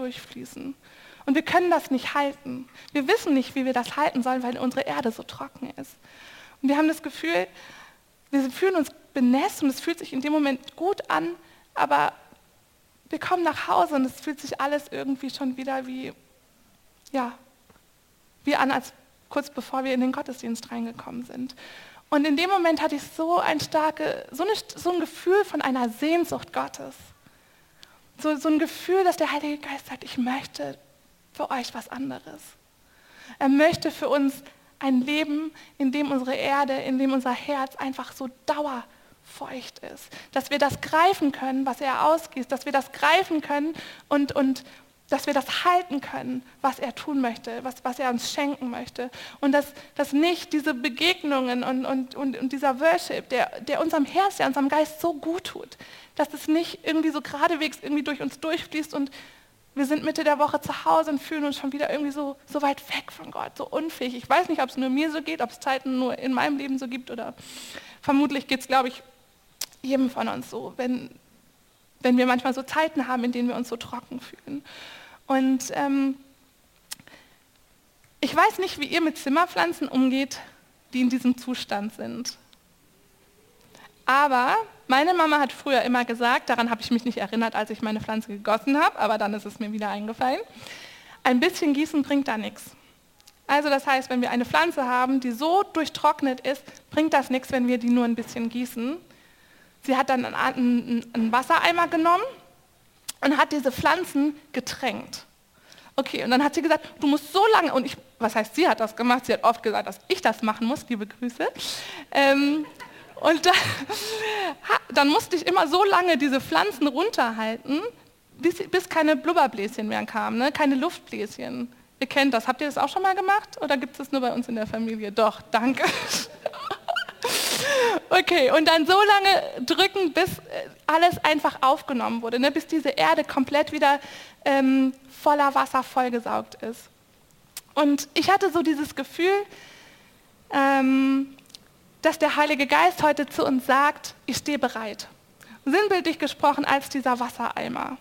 durchfließen. Und wir können das nicht halten. Wir wissen nicht, wie wir das halten sollen, weil unsere Erde so trocken ist. Und wir haben das Gefühl, wir fühlen uns benässt und es fühlt sich in dem Moment gut an, aber wir kommen nach Hause und es fühlt sich alles irgendwie schon wieder wie, ja, wie an, als kurz bevor wir in den Gottesdienst reingekommen sind. Und in dem Moment hatte ich so ein starke, so, eine, so ein Gefühl von einer Sehnsucht Gottes. So, so ein Gefühl, dass der Heilige Geist sagt, ich möchte für euch was anderes. Er möchte für uns ein Leben, in dem unsere Erde, in dem unser Herz einfach so dauerfeucht ist. Dass wir das greifen können, was er ausgießt, dass wir das greifen können und, und dass wir das halten können, was er tun möchte, was, was er uns schenken möchte. Und dass, dass nicht diese Begegnungen und, und, und, und dieser Worship, der, der unserem Herz, der unserem Geist so gut tut, dass es nicht irgendwie so geradewegs irgendwie durch uns durchfließt und wir sind Mitte der Woche zu Hause und fühlen uns schon wieder irgendwie so, so weit weg von Gott, so unfähig. Ich weiß nicht, ob es nur mir so geht, ob es Zeiten nur in meinem Leben so gibt oder vermutlich geht es, glaube ich, jedem von uns so, wenn, wenn wir manchmal so Zeiten haben, in denen wir uns so trocken fühlen. Und ähm, ich weiß nicht, wie ihr mit Zimmerpflanzen umgeht, die in diesem Zustand sind. Aber meine Mama hat früher immer gesagt, daran habe ich mich nicht erinnert, als ich meine Pflanze gegossen habe, aber dann ist es mir wieder eingefallen, ein bisschen Gießen bringt da nichts. Also das heißt, wenn wir eine Pflanze haben, die so durchtrocknet ist, bringt das nichts, wenn wir die nur ein bisschen gießen. Sie hat dann einen, Wassereimer genommen und hat diese Pflanzen getränkt. Okay, und dann hat sie gesagt, du musst so lange, und ich, was heißt, sie hat das gemacht, sie hat oft gesagt, dass ich das machen muss, liebe Grüße. Ähm, und dann, dann, musste ich immer so lange diese Pflanzen runterhalten, bis, bis keine Blubberbläschen mehr kamen, ne? keine Luftbläschen. Ihr kennt das. Habt ihr das auch schon mal gemacht oder gibt es das nur bei uns in der Familie? Doch, danke. Okay, und dann so lange drücken, bis äh, alles einfach aufgenommen wurde, ne? bis diese Erde komplett wieder ähm, voller Wasser vollgesaugt ist. Und ich hatte so dieses Gefühl, ähm, dass der Heilige Geist heute zu uns sagt, ich stehe bereit. Sinnbildlich gesprochen als dieser Wassereimer.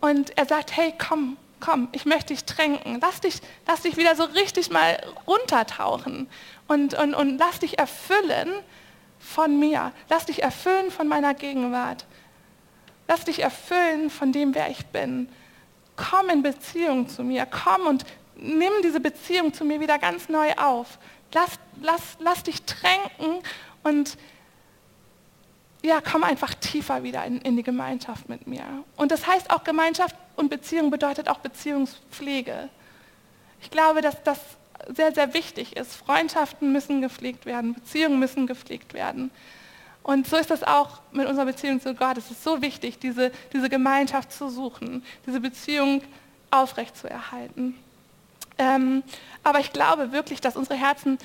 Und er sagt, hey, komm, komm, ich möchte dich tränken. Lass dich, lass dich wieder so richtig mal runtertauchen und, und, und lass dich erfüllen von mir. Lass dich erfüllen von meiner Gegenwart. Lass dich erfüllen von dem, wer ich bin. Komm in Beziehung zu mir. Komm und nimm diese Beziehung zu mir wieder ganz neu auf. Lass, lass, lass dich tränken und ja, komm einfach tiefer wieder in, in die Gemeinschaft mit mir. Und das heißt auch Gemeinschaft und Beziehung bedeutet auch Beziehungspflege. Ich glaube, dass das sehr, sehr wichtig ist. Freundschaften müssen gepflegt werden, Beziehungen müssen gepflegt werden. Und so ist das auch mit unserer Beziehung zu Gott. Es ist so wichtig, diese, diese Gemeinschaft zu suchen, diese Beziehung aufrechtzuerhalten. Ähm, aber ich glaube wirklich, dass unsere Herzen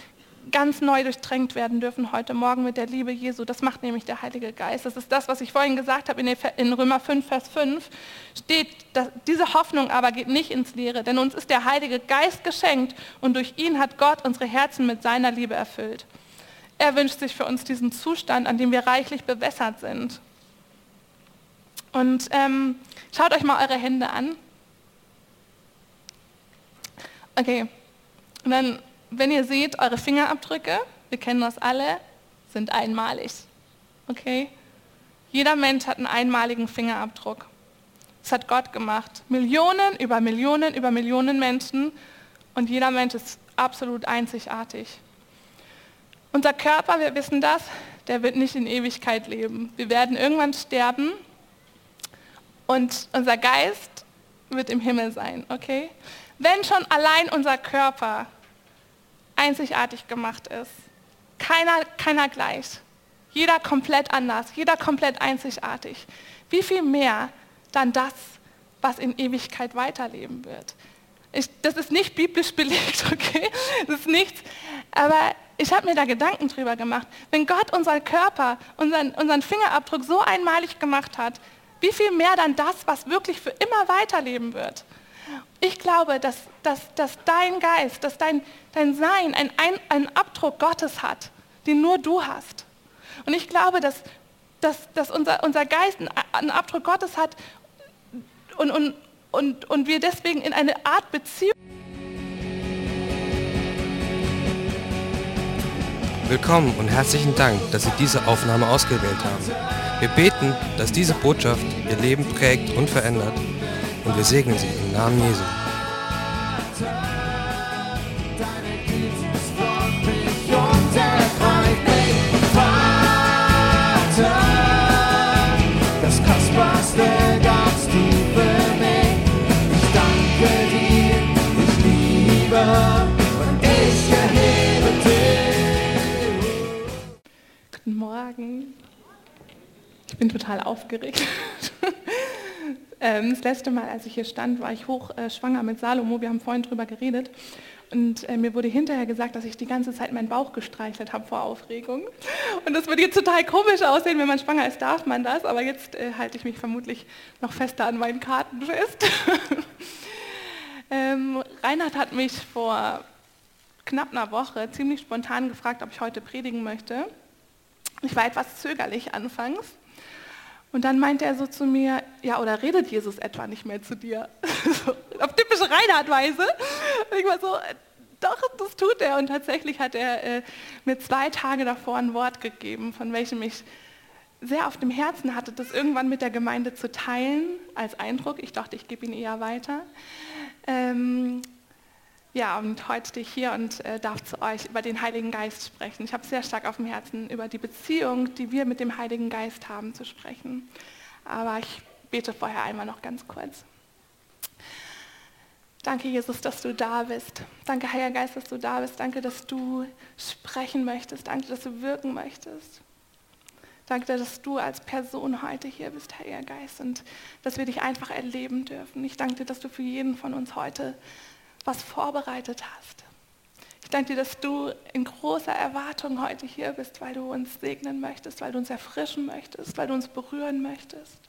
ganz neu durchtränkt werden dürfen heute Morgen mit der Liebe Jesu. Das macht nämlich der Heilige Geist. Das ist das, was ich vorhin gesagt habe in Römer 5, Vers 5. Steht, dass diese Hoffnung aber geht nicht ins Leere, denn uns ist der Heilige Geist geschenkt und durch ihn hat Gott unsere Herzen mit seiner Liebe erfüllt. Er wünscht sich für uns diesen Zustand, an dem wir reichlich bewässert sind. Und ähm, schaut euch mal eure Hände an. Okay, und dann wenn ihr seht, eure Fingerabdrücke, wir kennen das alle, sind einmalig. Okay? Jeder Mensch hat einen einmaligen Fingerabdruck. Das hat Gott gemacht. Millionen über Millionen über Millionen Menschen und jeder Mensch ist absolut einzigartig. Unser Körper, wir wissen das, der wird nicht in Ewigkeit leben. Wir werden irgendwann sterben und unser Geist wird im Himmel sein, okay? Wenn schon allein unser Körper einzigartig gemacht ist. Keiner, keiner gleich. Jeder komplett anders, jeder komplett einzigartig. Wie viel mehr dann das, was in Ewigkeit weiterleben wird? Ich, das ist nicht biblisch belegt, okay? Das ist nichts. Aber ich habe mir da Gedanken drüber gemacht. Wenn Gott unseren Körper, unseren, unseren Fingerabdruck so einmalig gemacht hat, wie viel mehr dann das, was wirklich für immer weiterleben wird? Ich glaube, dass, dass, dass dein Geist, dass dein, dein Sein einen ein Abdruck Gottes hat, den nur du hast. Und ich glaube, dass, dass, dass unser, unser Geist einen Abdruck Gottes hat und, und, und, und wir deswegen in eine Art Beziehung. Willkommen und herzlichen Dank, dass Sie diese Aufnahme ausgewählt haben. Wir beten, dass diese Botschaft Ihr Leben prägt und verändert und wir segnen Sie im Namen Jesu. Das Kostbarste gabst du für mich. Ich danke dir, ich liebe und ich erhebe dich. Guten Morgen. Ich bin total aufgeregt. Ähm, das letzte Mal, als ich hier stand, war ich hochschwanger mit Salomo. Wir haben vorhin drüber geredet. Und äh, mir wurde hinterher gesagt, dass ich die ganze Zeit meinen Bauch gestreichelt habe vor Aufregung. Und das würde jetzt total komisch aussehen, wenn man schwanger ist, darf man das. Aber jetzt äh, halte ich mich vermutlich noch fester an meinen Karten fest. ähm, Reinhard hat mich vor knapp einer Woche ziemlich spontan gefragt, ob ich heute predigen möchte. Ich war etwas zögerlich anfangs. Und dann meinte er so zu mir, ja, oder redet Jesus etwa nicht mehr zu dir? auf typische Reinhard-Weise. Ich war so, doch, das tut er. Und tatsächlich hat er äh, mir zwei Tage davor ein Wort gegeben, von welchem ich sehr auf dem Herzen hatte, das irgendwann mit der Gemeinde zu teilen, als Eindruck. Ich dachte, ich gebe ihn eher weiter. Ähm, ja, und heute stehe ich hier und äh, darf zu euch über den Heiligen Geist sprechen. Ich habe sehr stark auf dem Herzen, über die Beziehung, die wir mit dem Heiligen Geist haben, zu sprechen. Aber ich bete vorher einmal noch ganz kurz. Danke, Jesus, dass du da bist. Danke, Heiliger Geist, dass du da bist. Danke, dass du sprechen möchtest. Danke, dass du wirken möchtest. Danke, dass du als Person heute hier bist, Heiliger Geist, und dass wir dich einfach erleben dürfen. Ich danke dir, dass du für jeden von uns heute was vorbereitet hast. Ich danke dir, dass du in großer Erwartung heute hier bist, weil du uns segnen möchtest, weil du uns erfrischen möchtest, weil du uns berühren möchtest.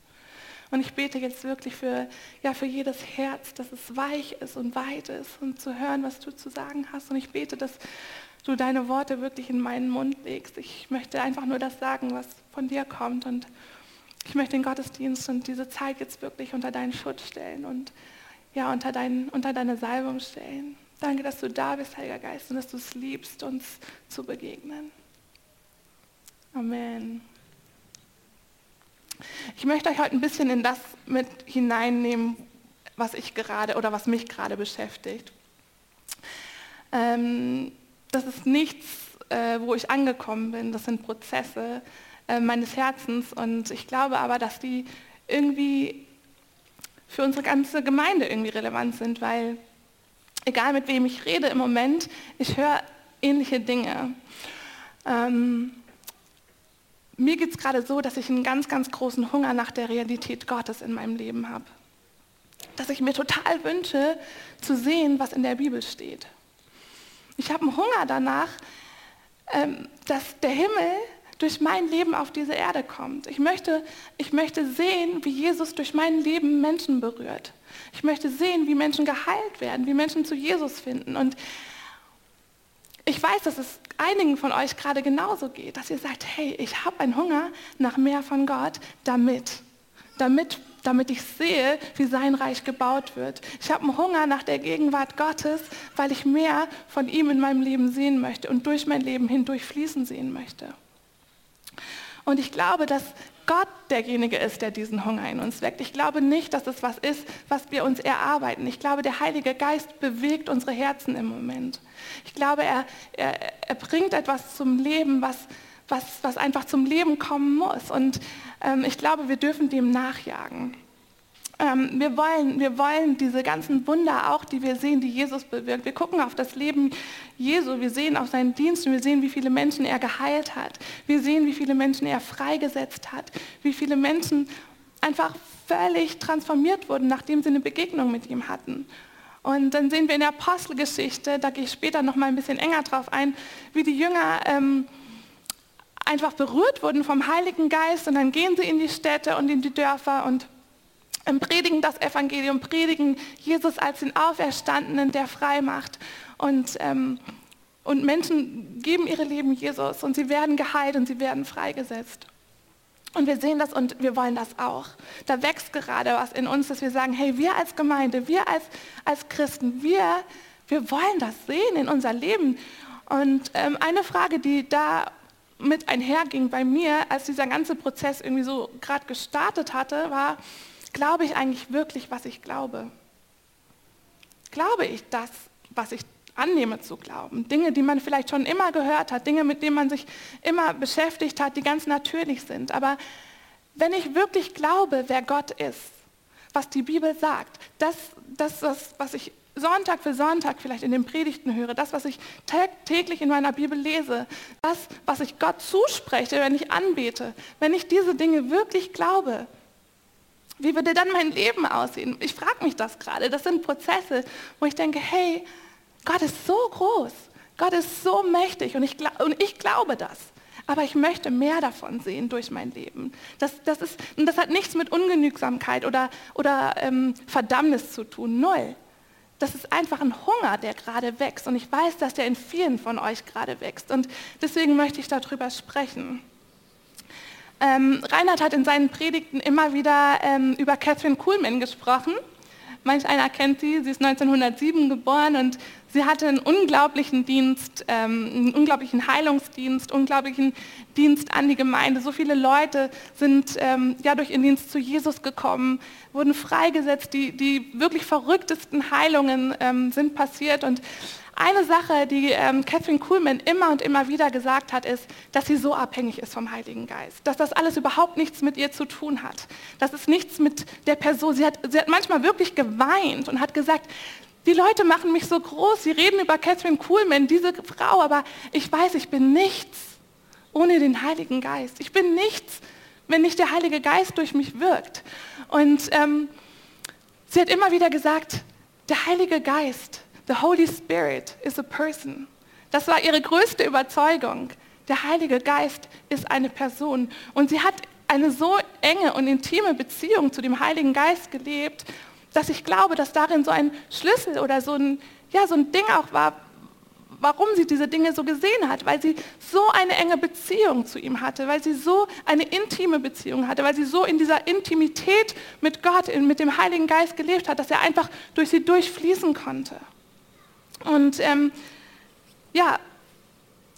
Und ich bete jetzt wirklich für, ja, für jedes Herz, dass es weich ist und weit ist und zu hören, was du zu sagen hast. Und ich bete, dass du deine Worte wirklich in meinen Mund legst. Ich möchte einfach nur das sagen, was von dir kommt. Und ich möchte den Gottesdienst und diese Zeit jetzt wirklich unter deinen Schutz stellen und ja, unter, dein, unter deine Salbung stellen. Danke, dass du da bist, Heiliger Geist, und dass du es liebst, uns zu begegnen. Amen. Ich möchte euch heute ein bisschen in das mit hineinnehmen, was ich gerade oder was mich gerade beschäftigt. Ähm, das ist nichts, äh, wo ich angekommen bin. Das sind Prozesse äh, meines Herzens und ich glaube aber, dass die irgendwie für unsere ganze Gemeinde irgendwie relevant sind, weil egal mit wem ich rede im Moment, ich höre ähnliche Dinge. Ähm, mir geht es gerade so, dass ich einen ganz, ganz großen Hunger nach der Realität Gottes in meinem Leben habe. Dass ich mir total wünsche zu sehen, was in der Bibel steht. Ich habe einen Hunger danach, ähm, dass der Himmel durch mein Leben auf diese Erde kommt. Ich möchte, ich möchte sehen, wie Jesus durch mein Leben Menschen berührt. Ich möchte sehen, wie Menschen geheilt werden, wie Menschen zu Jesus finden. Und ich weiß, dass es einigen von euch gerade genauso geht, dass ihr sagt, hey, ich habe einen Hunger nach mehr von Gott, damit, damit, damit ich sehe, wie sein Reich gebaut wird. Ich habe einen Hunger nach der Gegenwart Gottes, weil ich mehr von ihm in meinem Leben sehen möchte und durch mein Leben hindurch fließen sehen möchte. Und ich glaube, dass Gott derjenige ist, der diesen Hunger in uns weckt. Ich glaube nicht, dass es was ist, was wir uns erarbeiten. Ich glaube, der Heilige Geist bewegt unsere Herzen im Moment. Ich glaube, er, er, er bringt etwas zum Leben, was, was, was einfach zum Leben kommen muss. Und ähm, ich glaube, wir dürfen dem nachjagen. Ähm, wir, wollen, wir wollen diese ganzen Wunder auch, die wir sehen, die Jesus bewirkt. Wir gucken auf das Leben Jesu, wir sehen auf seinen Dienst und wir sehen, wie viele Menschen er geheilt hat. Wir sehen, wie viele Menschen er freigesetzt hat, wie viele Menschen einfach völlig transformiert wurden, nachdem sie eine Begegnung mit ihm hatten. Und dann sehen wir in der Apostelgeschichte, da gehe ich später noch mal ein bisschen enger drauf ein, wie die Jünger ähm, einfach berührt wurden vom Heiligen Geist und dann gehen sie in die Städte und in die Dörfer und predigen das Evangelium, predigen Jesus als den Auferstandenen, der frei macht. Und, ähm, und Menschen geben ihre Leben Jesus und sie werden geheilt und sie werden freigesetzt. Und wir sehen das und wir wollen das auch. Da wächst gerade was in uns, dass wir sagen, hey, wir als Gemeinde, wir als, als Christen, wir, wir wollen das sehen in unser Leben. Und ähm, eine Frage, die da mit einherging bei mir, als dieser ganze Prozess irgendwie so gerade gestartet hatte, war, glaube ich eigentlich wirklich, was ich glaube? Glaube ich das, was ich annehme zu glauben. Dinge, die man vielleicht schon immer gehört hat, Dinge, mit denen man sich immer beschäftigt hat, die ganz natürlich sind. Aber wenn ich wirklich glaube, wer Gott ist, was die Bibel sagt, das, das, das was ich Sonntag für Sonntag vielleicht in den Predigten höre, das, was ich täglich in meiner Bibel lese, das, was ich Gott zuspreche, wenn ich anbete, wenn ich diese Dinge wirklich glaube, wie würde dann mein Leben aussehen? Ich frage mich das gerade. Das sind Prozesse, wo ich denke, hey, Gott ist so groß, Gott ist so mächtig und ich, und ich glaube das. Aber ich möchte mehr davon sehen durch mein Leben. Das, das, ist, und das hat nichts mit Ungenügsamkeit oder, oder ähm, Verdammnis zu tun. Null. Das ist einfach ein Hunger, der gerade wächst. Und ich weiß, dass der in vielen von euch gerade wächst. Und deswegen möchte ich darüber sprechen. Ähm, Reinhard hat in seinen Predigten immer wieder ähm, über Catherine Kuhlmann gesprochen. Manch einer kennt sie, sie ist 1907 geboren und sie hatte einen unglaublichen Dienst, ähm, einen unglaublichen Heilungsdienst, unglaublichen Dienst an die Gemeinde. So viele Leute sind ähm, ja durch ihren Dienst zu Jesus gekommen, wurden freigesetzt, die, die wirklich verrücktesten Heilungen ähm, sind passiert und eine Sache, die Catherine Kuhlman immer und immer wieder gesagt hat, ist, dass sie so abhängig ist vom Heiligen Geist. Dass das alles überhaupt nichts mit ihr zu tun hat. Dass es nichts mit der Person, sie hat, sie hat manchmal wirklich geweint und hat gesagt, die Leute machen mich so groß, sie reden über Catherine Kuhlman, diese Frau, aber ich weiß, ich bin nichts ohne den Heiligen Geist. Ich bin nichts, wenn nicht der Heilige Geist durch mich wirkt. Und ähm, sie hat immer wieder gesagt, der Heilige Geist The Holy Spirit is a person. Das war ihre größte Überzeugung. Der Heilige Geist ist eine Person. Und sie hat eine so enge und intime Beziehung zu dem Heiligen Geist gelebt, dass ich glaube, dass darin so ein Schlüssel oder so ein, ja, so ein Ding auch war, warum sie diese Dinge so gesehen hat, weil sie so eine enge Beziehung zu ihm hatte, weil sie so eine intime Beziehung hatte, weil sie so in dieser Intimität mit Gott, mit dem Heiligen Geist gelebt hat, dass er einfach durch sie durchfließen konnte. Und ähm, ja,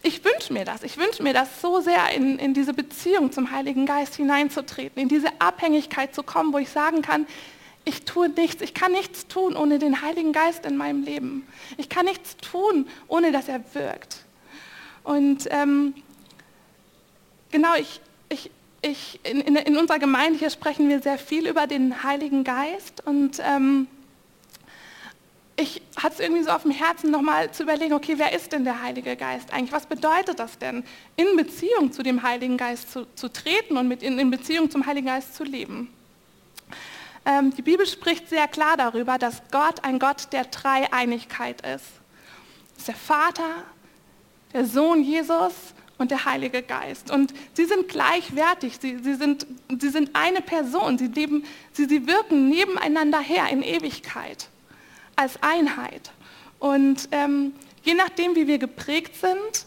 ich wünsche mir das. Ich wünsche mir das so sehr, in, in diese Beziehung zum Heiligen Geist hineinzutreten, in diese Abhängigkeit zu kommen, wo ich sagen kann, ich tue nichts, ich kann nichts tun ohne den Heiligen Geist in meinem Leben. Ich kann nichts tun, ohne dass er wirkt. Und ähm, genau, ich, ich, ich, in, in, unserer Gemeinde hier sprechen wir sehr viel über den Heiligen Geist und ähm, ich hatte es irgendwie so auf dem Herzen, nochmal zu überlegen, okay, wer ist denn der Heilige Geist eigentlich? Was bedeutet das denn, in Beziehung zu dem Heiligen Geist zu, zu treten und mit in, in, Beziehung zum Heiligen Geist zu leben? Ähm, die Bibel spricht sehr klar darüber, dass Gott ein Gott der Dreieinigkeit ist. Das ist der Vater, der Sohn Jesus und der Heilige Geist. Und sie sind gleichwertig, sie, sie, sind, sie sind eine Person, sie, leben, sie, sie wirken nebeneinander her in Ewigkeit als Einheit. Und ähm, je nachdem, wie wir geprägt sind,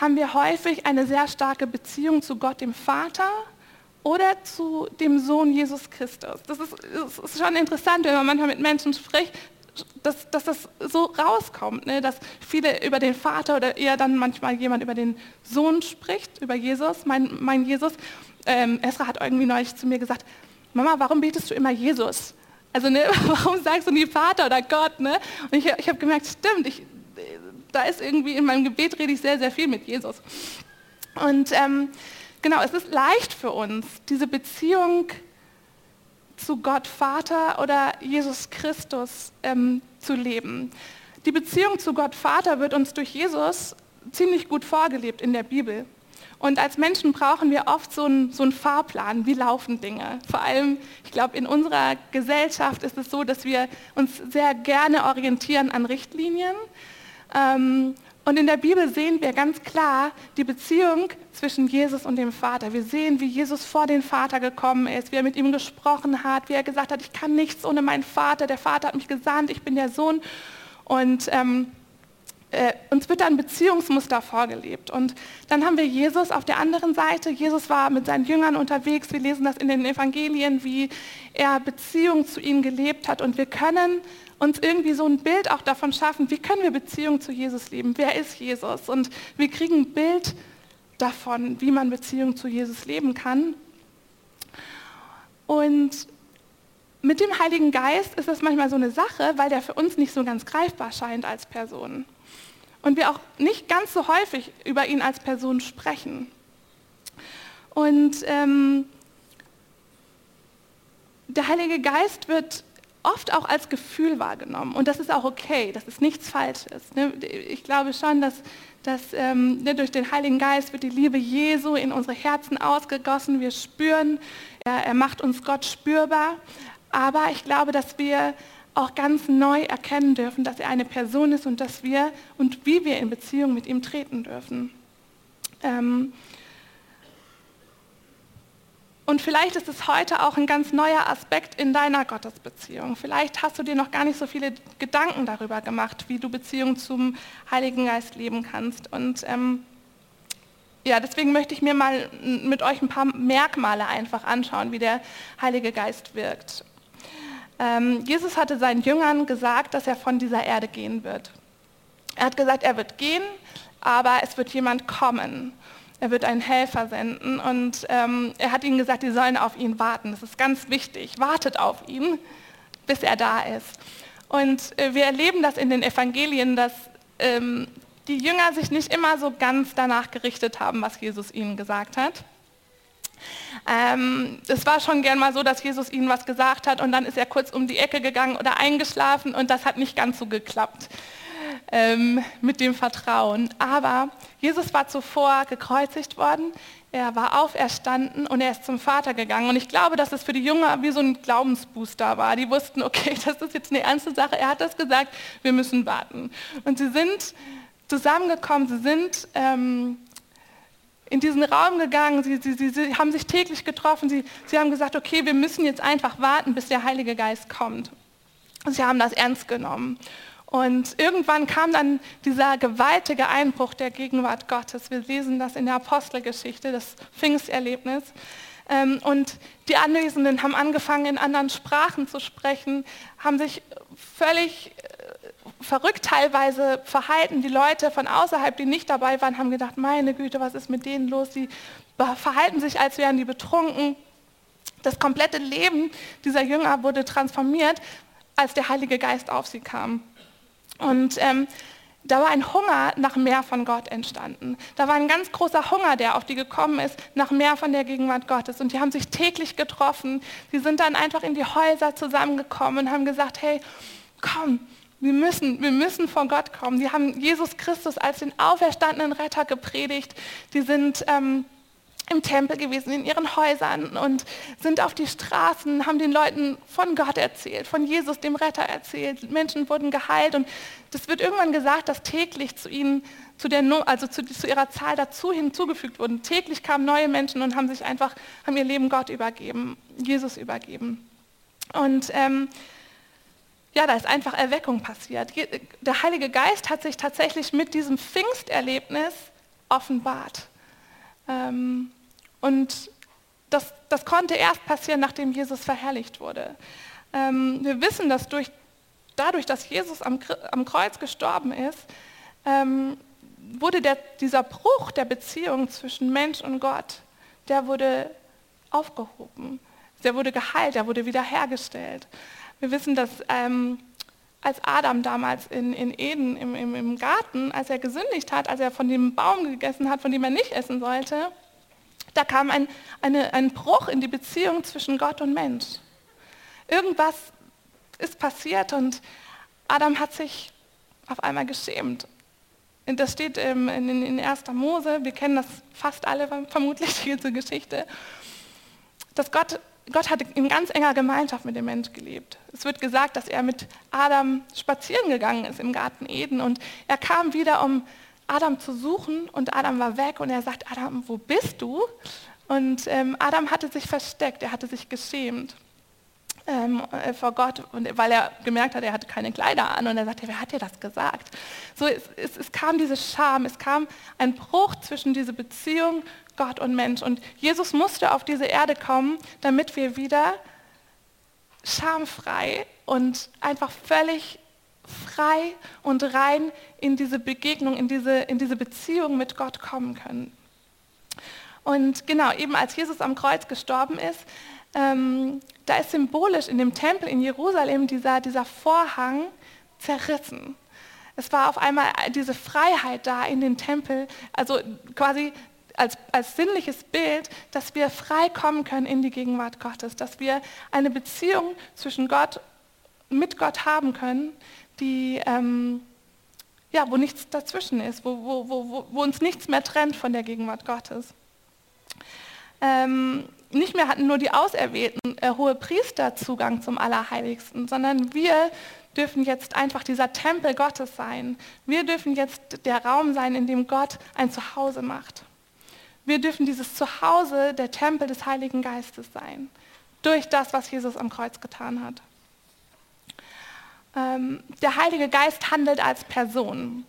haben wir häufig eine sehr starke Beziehung zu Gott, dem Vater, oder zu dem Sohn Jesus Christus. Das ist, das ist schon interessant, wenn man manchmal mit Menschen spricht, dass, dass das so rauskommt, ne? dass viele über den Vater oder eher dann manchmal jemand über den Sohn spricht, über Jesus, mein, mein Jesus. Ähm, Esra hat irgendwie neulich zu mir gesagt, Mama, warum betest du immer Jesus? Also ne, warum sagst du nie Vater oder Gott? Ne? Und ich, ich habe gemerkt, stimmt, ich, da ist irgendwie in meinem Gebet rede ich sehr, sehr viel mit Jesus. Und ähm, genau, es ist leicht für uns, diese Beziehung zu Gott Vater oder Jesus Christus ähm, zu leben. Die Beziehung zu Gott Vater wird uns durch Jesus ziemlich gut vorgelebt in der Bibel. Und als Menschen brauchen wir oft so einen, so einen Fahrplan, wie laufen Dinge. Vor allem, ich glaube, in unserer Gesellschaft ist es so, dass wir uns sehr gerne orientieren an Richtlinien. Ähm, und in der Bibel sehen wir ganz klar die Beziehung zwischen Jesus und dem Vater. Wir sehen, wie Jesus vor den Vater gekommen ist, wie er mit ihm gesprochen hat, wie er gesagt hat, ich kann nichts ohne meinen Vater, der Vater hat mich gesandt, ich bin der Sohn. Und ähm, äh, uns wird ein Beziehungsmuster vorgelebt. Und dann haben wir Jesus auf der anderen Seite. Jesus war mit seinen Jüngern unterwegs. Wir lesen das in den Evangelien, wie er Beziehung zu ihnen gelebt hat. Und wir können uns irgendwie so ein Bild auch davon schaffen, wie können wir Beziehung zu Jesus leben? Wer ist Jesus? Und wir kriegen ein Bild davon, wie man Beziehung zu Jesus leben kann. Und mit dem Heiligen Geist ist das manchmal so eine Sache, weil der für uns nicht so ganz greifbar scheint als Person. Und wir auch nicht ganz so häufig über ihn als Person sprechen. Und ähm, der Heilige Geist wird oft auch als Gefühl wahrgenommen. Und das ist auch okay, das ist nichts Falsches. Ne? Ich glaube schon, dass, dass ähm, ne, durch den Heiligen Geist wird die Liebe Jesu in unsere Herzen ausgegossen. Wir spüren, er, macht uns Gott spürbar. Aber ich glaube, dass wir auch ganz neu erkennen dürfen, dass er eine Person ist und dass wir und wie wir in Beziehung mit ihm treten dürfen. Ähm, und vielleicht ist es heute auch ein ganz neuer Aspekt in deiner Gottesbeziehung. Vielleicht hast du dir noch gar nicht so viele Gedanken darüber gemacht, wie du Beziehung zum Heiligen Geist leben kannst. Und ähm, ja, deswegen möchte ich mir mal mit euch ein paar Merkmale einfach anschauen, wie der Heilige Geist wirkt. Ähm, Jesus hatte seinen Jüngern gesagt, dass er von dieser Erde gehen wird. Er hat gesagt, er wird gehen, aber es wird jemand kommen. Er wird einen Helfer senden und ähm, er hat ihnen gesagt, die sollen auf ihn warten. Das ist ganz wichtig. Wartet auf ihn, bis er da ist. Und äh, wir erleben das in den Evangelien, dass ähm, die Jünger sich nicht immer so ganz danach gerichtet haben, was Jesus ihnen gesagt hat. Ähm, es war schon gern mal so, dass Jesus ihnen was gesagt hat und dann ist er kurz um die Ecke gegangen oder eingeschlafen und das hat nicht ganz so geklappt ähm, mit dem Vertrauen. Aber Jesus war zuvor gekreuzigt worden, er war auferstanden und er ist zum Vater gegangen. Und ich glaube, dass es für die Jünger wie so ein Glaubensbooster war. Die wussten, okay, das ist jetzt eine ernste Sache. Er hat das gesagt, wir müssen warten. Und sie sind zusammengekommen, sie sind ähm, in diesen Raum gegangen, sie, sie, sie, sie haben sich täglich getroffen, sie, sie haben gesagt, okay, wir müssen jetzt einfach warten, bis der Heilige Geist kommt. Sie haben das ernst genommen. Und irgendwann kam dann dieser gewaltige Einbruch der Gegenwart Gottes. Wir lesen das in der Apostelgeschichte, das Pfingsterlebnis. Ähm, und die Anwesenden haben angefangen, in anderen Sprachen zu sprechen, haben sich völlig äh, verrückt teilweise verhalten. Die Leute von außerhalb, die nicht dabei waren, haben gedacht, meine Güte, was ist mit denen los? Die verhalten sich, als wären die betrunken. Das komplette Leben dieser Jünger wurde transformiert, als der Heilige Geist auf sie kam. Und ähm, da war ein Hunger nach mehr von Gott entstanden. Da war ein ganz großer Hunger, der auf die gekommen ist, nach mehr von der Gegenwart Gottes. Und die haben sich täglich getroffen. Die sind dann einfach in die Häuser zusammengekommen und haben gesagt, hey, komm, wir müssen, wir müssen vor Gott kommen. Die haben Jesus Christus als den auferstandenen Retter gepredigt. Die sind... Ähm, im Tempel gewesen, in ihren Häusern und sind auf die Straßen, haben den Leuten von Gott erzählt, von Jesus, dem Retter erzählt. Menschen wurden geheilt und das wird irgendwann gesagt, dass täglich zu ihnen, zu, der, also zu, zu ihrer Zahl dazu hinzugefügt wurden. Täglich kamen neue Menschen und haben sich einfach, haben ihr Leben Gott übergeben, Jesus übergeben. Und ähm, ja, da ist einfach Erweckung passiert. Der Heilige Geist hat sich tatsächlich mit diesem Pfingsterlebnis offenbart. Ähm, und das, das konnte erst passieren, nachdem Jesus verherrlicht wurde. Ähm, wir wissen, dass durch, dadurch, dass Jesus am, am Kreuz gestorben ist, ähm, wurde der, dieser Bruch der Beziehung zwischen Mensch und Gott, der wurde aufgehoben. Der wurde geheilt, der wurde wiederhergestellt. Wir wissen, dass ähm, als Adam damals in, in Eden im, im, im Garten, als er gesündigt hat, als er von dem Baum gegessen hat, von dem er nicht essen sollte, da kam ein, eine, ein Bruch in die Beziehung zwischen Gott und Mensch. Irgendwas ist passiert und Adam hat sich auf einmal geschämt. Das steht in, in, in 1. Mose, wir kennen das fast alle vermutlich, diese Geschichte, dass Gott, Gott hatte in ganz enger Gemeinschaft mit dem Mensch gelebt. Es wird gesagt, dass er mit Adam spazieren gegangen ist im Garten Eden und er kam wieder, um Adam zu suchen und Adam war weg und er sagt, Adam, wo bist du? Und ähm, Adam hatte sich versteckt, er hatte sich geschämt. ähm, äh, vor Gott, und, weil er gemerkt hat, er hatte keine Kleider an und er sagte, wer hat dir das gesagt? So, es, es, es kam diese Scham, es kam ein Bruch zwischen dieser Beziehung Gott und Mensch. Und Jesus musste auf diese Erde kommen, damit wir wieder schamfrei und einfach völlig frei und rein in diese Begegnung, in diese, in diese Beziehung mit Gott kommen können. Und genau, eben als Jesus am Kreuz gestorben ist, ähm, da ist symbolisch in dem Tempel in Jerusalem dieser, dieser Vorhang zerrissen. Es war auf einmal diese Freiheit da in den Tempel, also quasi als, als sinnliches Bild, dass wir frei kommen können in die Gegenwart Gottes, dass wir eine Beziehung zwischen Gott, mit Gott haben können, die, ähm, ja, wo nichts dazwischen ist, wo, wo, wo, wo uns nichts mehr trennt von der Gegenwart Gottes. Ähm, nicht mehr hatten nur die Auserwählten äh, hohe Priester Zugang zum Allerheiligsten, sondern wir dürfen jetzt einfach dieser Tempel Gottes sein. Wir dürfen jetzt der Raum sein, in dem Gott ein Zuhause macht. Wir dürfen dieses Zuhause, der Tempel des Heiligen Geistes sein, durch das, was Jesus am Kreuz getan hat. Ähm, der Heilige Geist handelt als Person.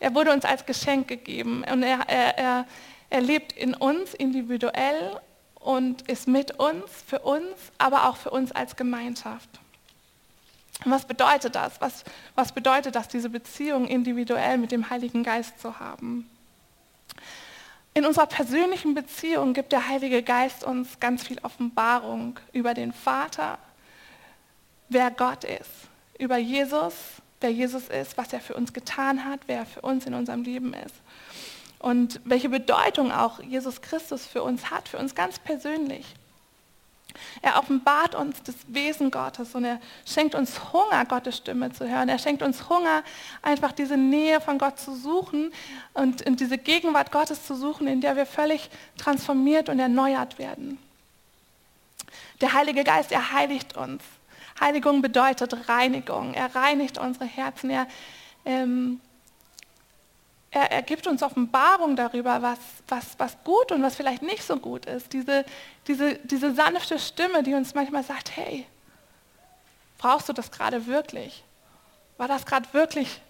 Er wurde uns als Geschenk gegeben und er, er, er, er lebt in uns individuell und ist mit uns, für uns, aber auch für uns als Gemeinschaft. was bedeutet das? Was, was bedeutet das, diese Beziehung individuell mit dem Heiligen Geist zu haben? In unserer persönlichen Beziehung gibt der Heilige Geist uns ganz viel Offenbarung über den Vater, wer Gott ist, über Jesus, wer Jesus ist, was er für uns getan hat, wer er für uns in unserem Leben ist und welche Bedeutung auch Jesus Christus für uns hat, für uns ganz persönlich. Er offenbart uns das Wesen Gottes und er schenkt uns Hunger, Gottes Stimme zu hören. Er schenkt uns Hunger, einfach diese Nähe von Gott zu suchen und in diese Gegenwart Gottes zu suchen, in der wir völlig transformiert und erneuert werden. Der Heilige Geist, er heiligt uns. Heiligung bedeutet Reinigung. Er reinigt unsere Herzen. Er ähm, er, er gibt uns Offenbarung darüber, was, was, was gut und was vielleicht nicht so gut ist. Diese, diese, diese sanfte Stimme, die uns manchmal sagt, hey, brauchst du das gerade wirklich? War das gerade wirklich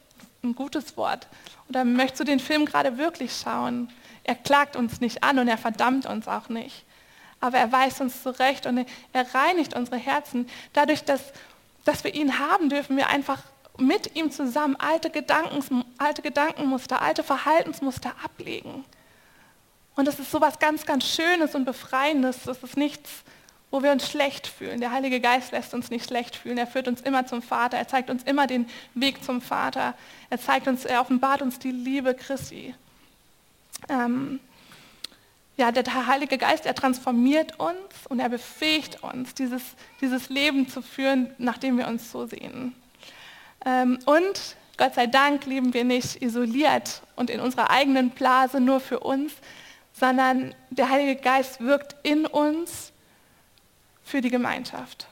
ein gutes Wort? Oder möchtest du den Film gerade wirklich schauen? Er klagt uns nicht an und er verdammt uns auch nicht. Aber er weist uns zurecht und er reinigt unsere Herzen. Dadurch, dass, dass wir ihn haben, dürfen wir einfach mit ihm zusammen alte, Gedanken, alte Gedankenmuster, alte Verhaltensmuster ablegen. Und das ist so was ganz, ganz Schönes und Befreiendes. Das ist nichts, wo wir uns schlecht fühlen. Der Heilige Geist lässt uns nicht schlecht fühlen. Er führt uns immer zum Vater. Er zeigt uns immer den Weg zum Vater. Er zeigt uns, er offenbart uns die Liebe Christi. Ähm, ja, der Heilige Geist, er transformiert uns und er befähigt uns, dieses, dieses Leben zu führen, nachdem wir uns so sehen. Ähm, und Gott sei Dank leben wir nicht isoliert und in unserer eigenen Blase nur für uns, sondern der Heilige Geist wirkt in uns für die Gemeinschaft.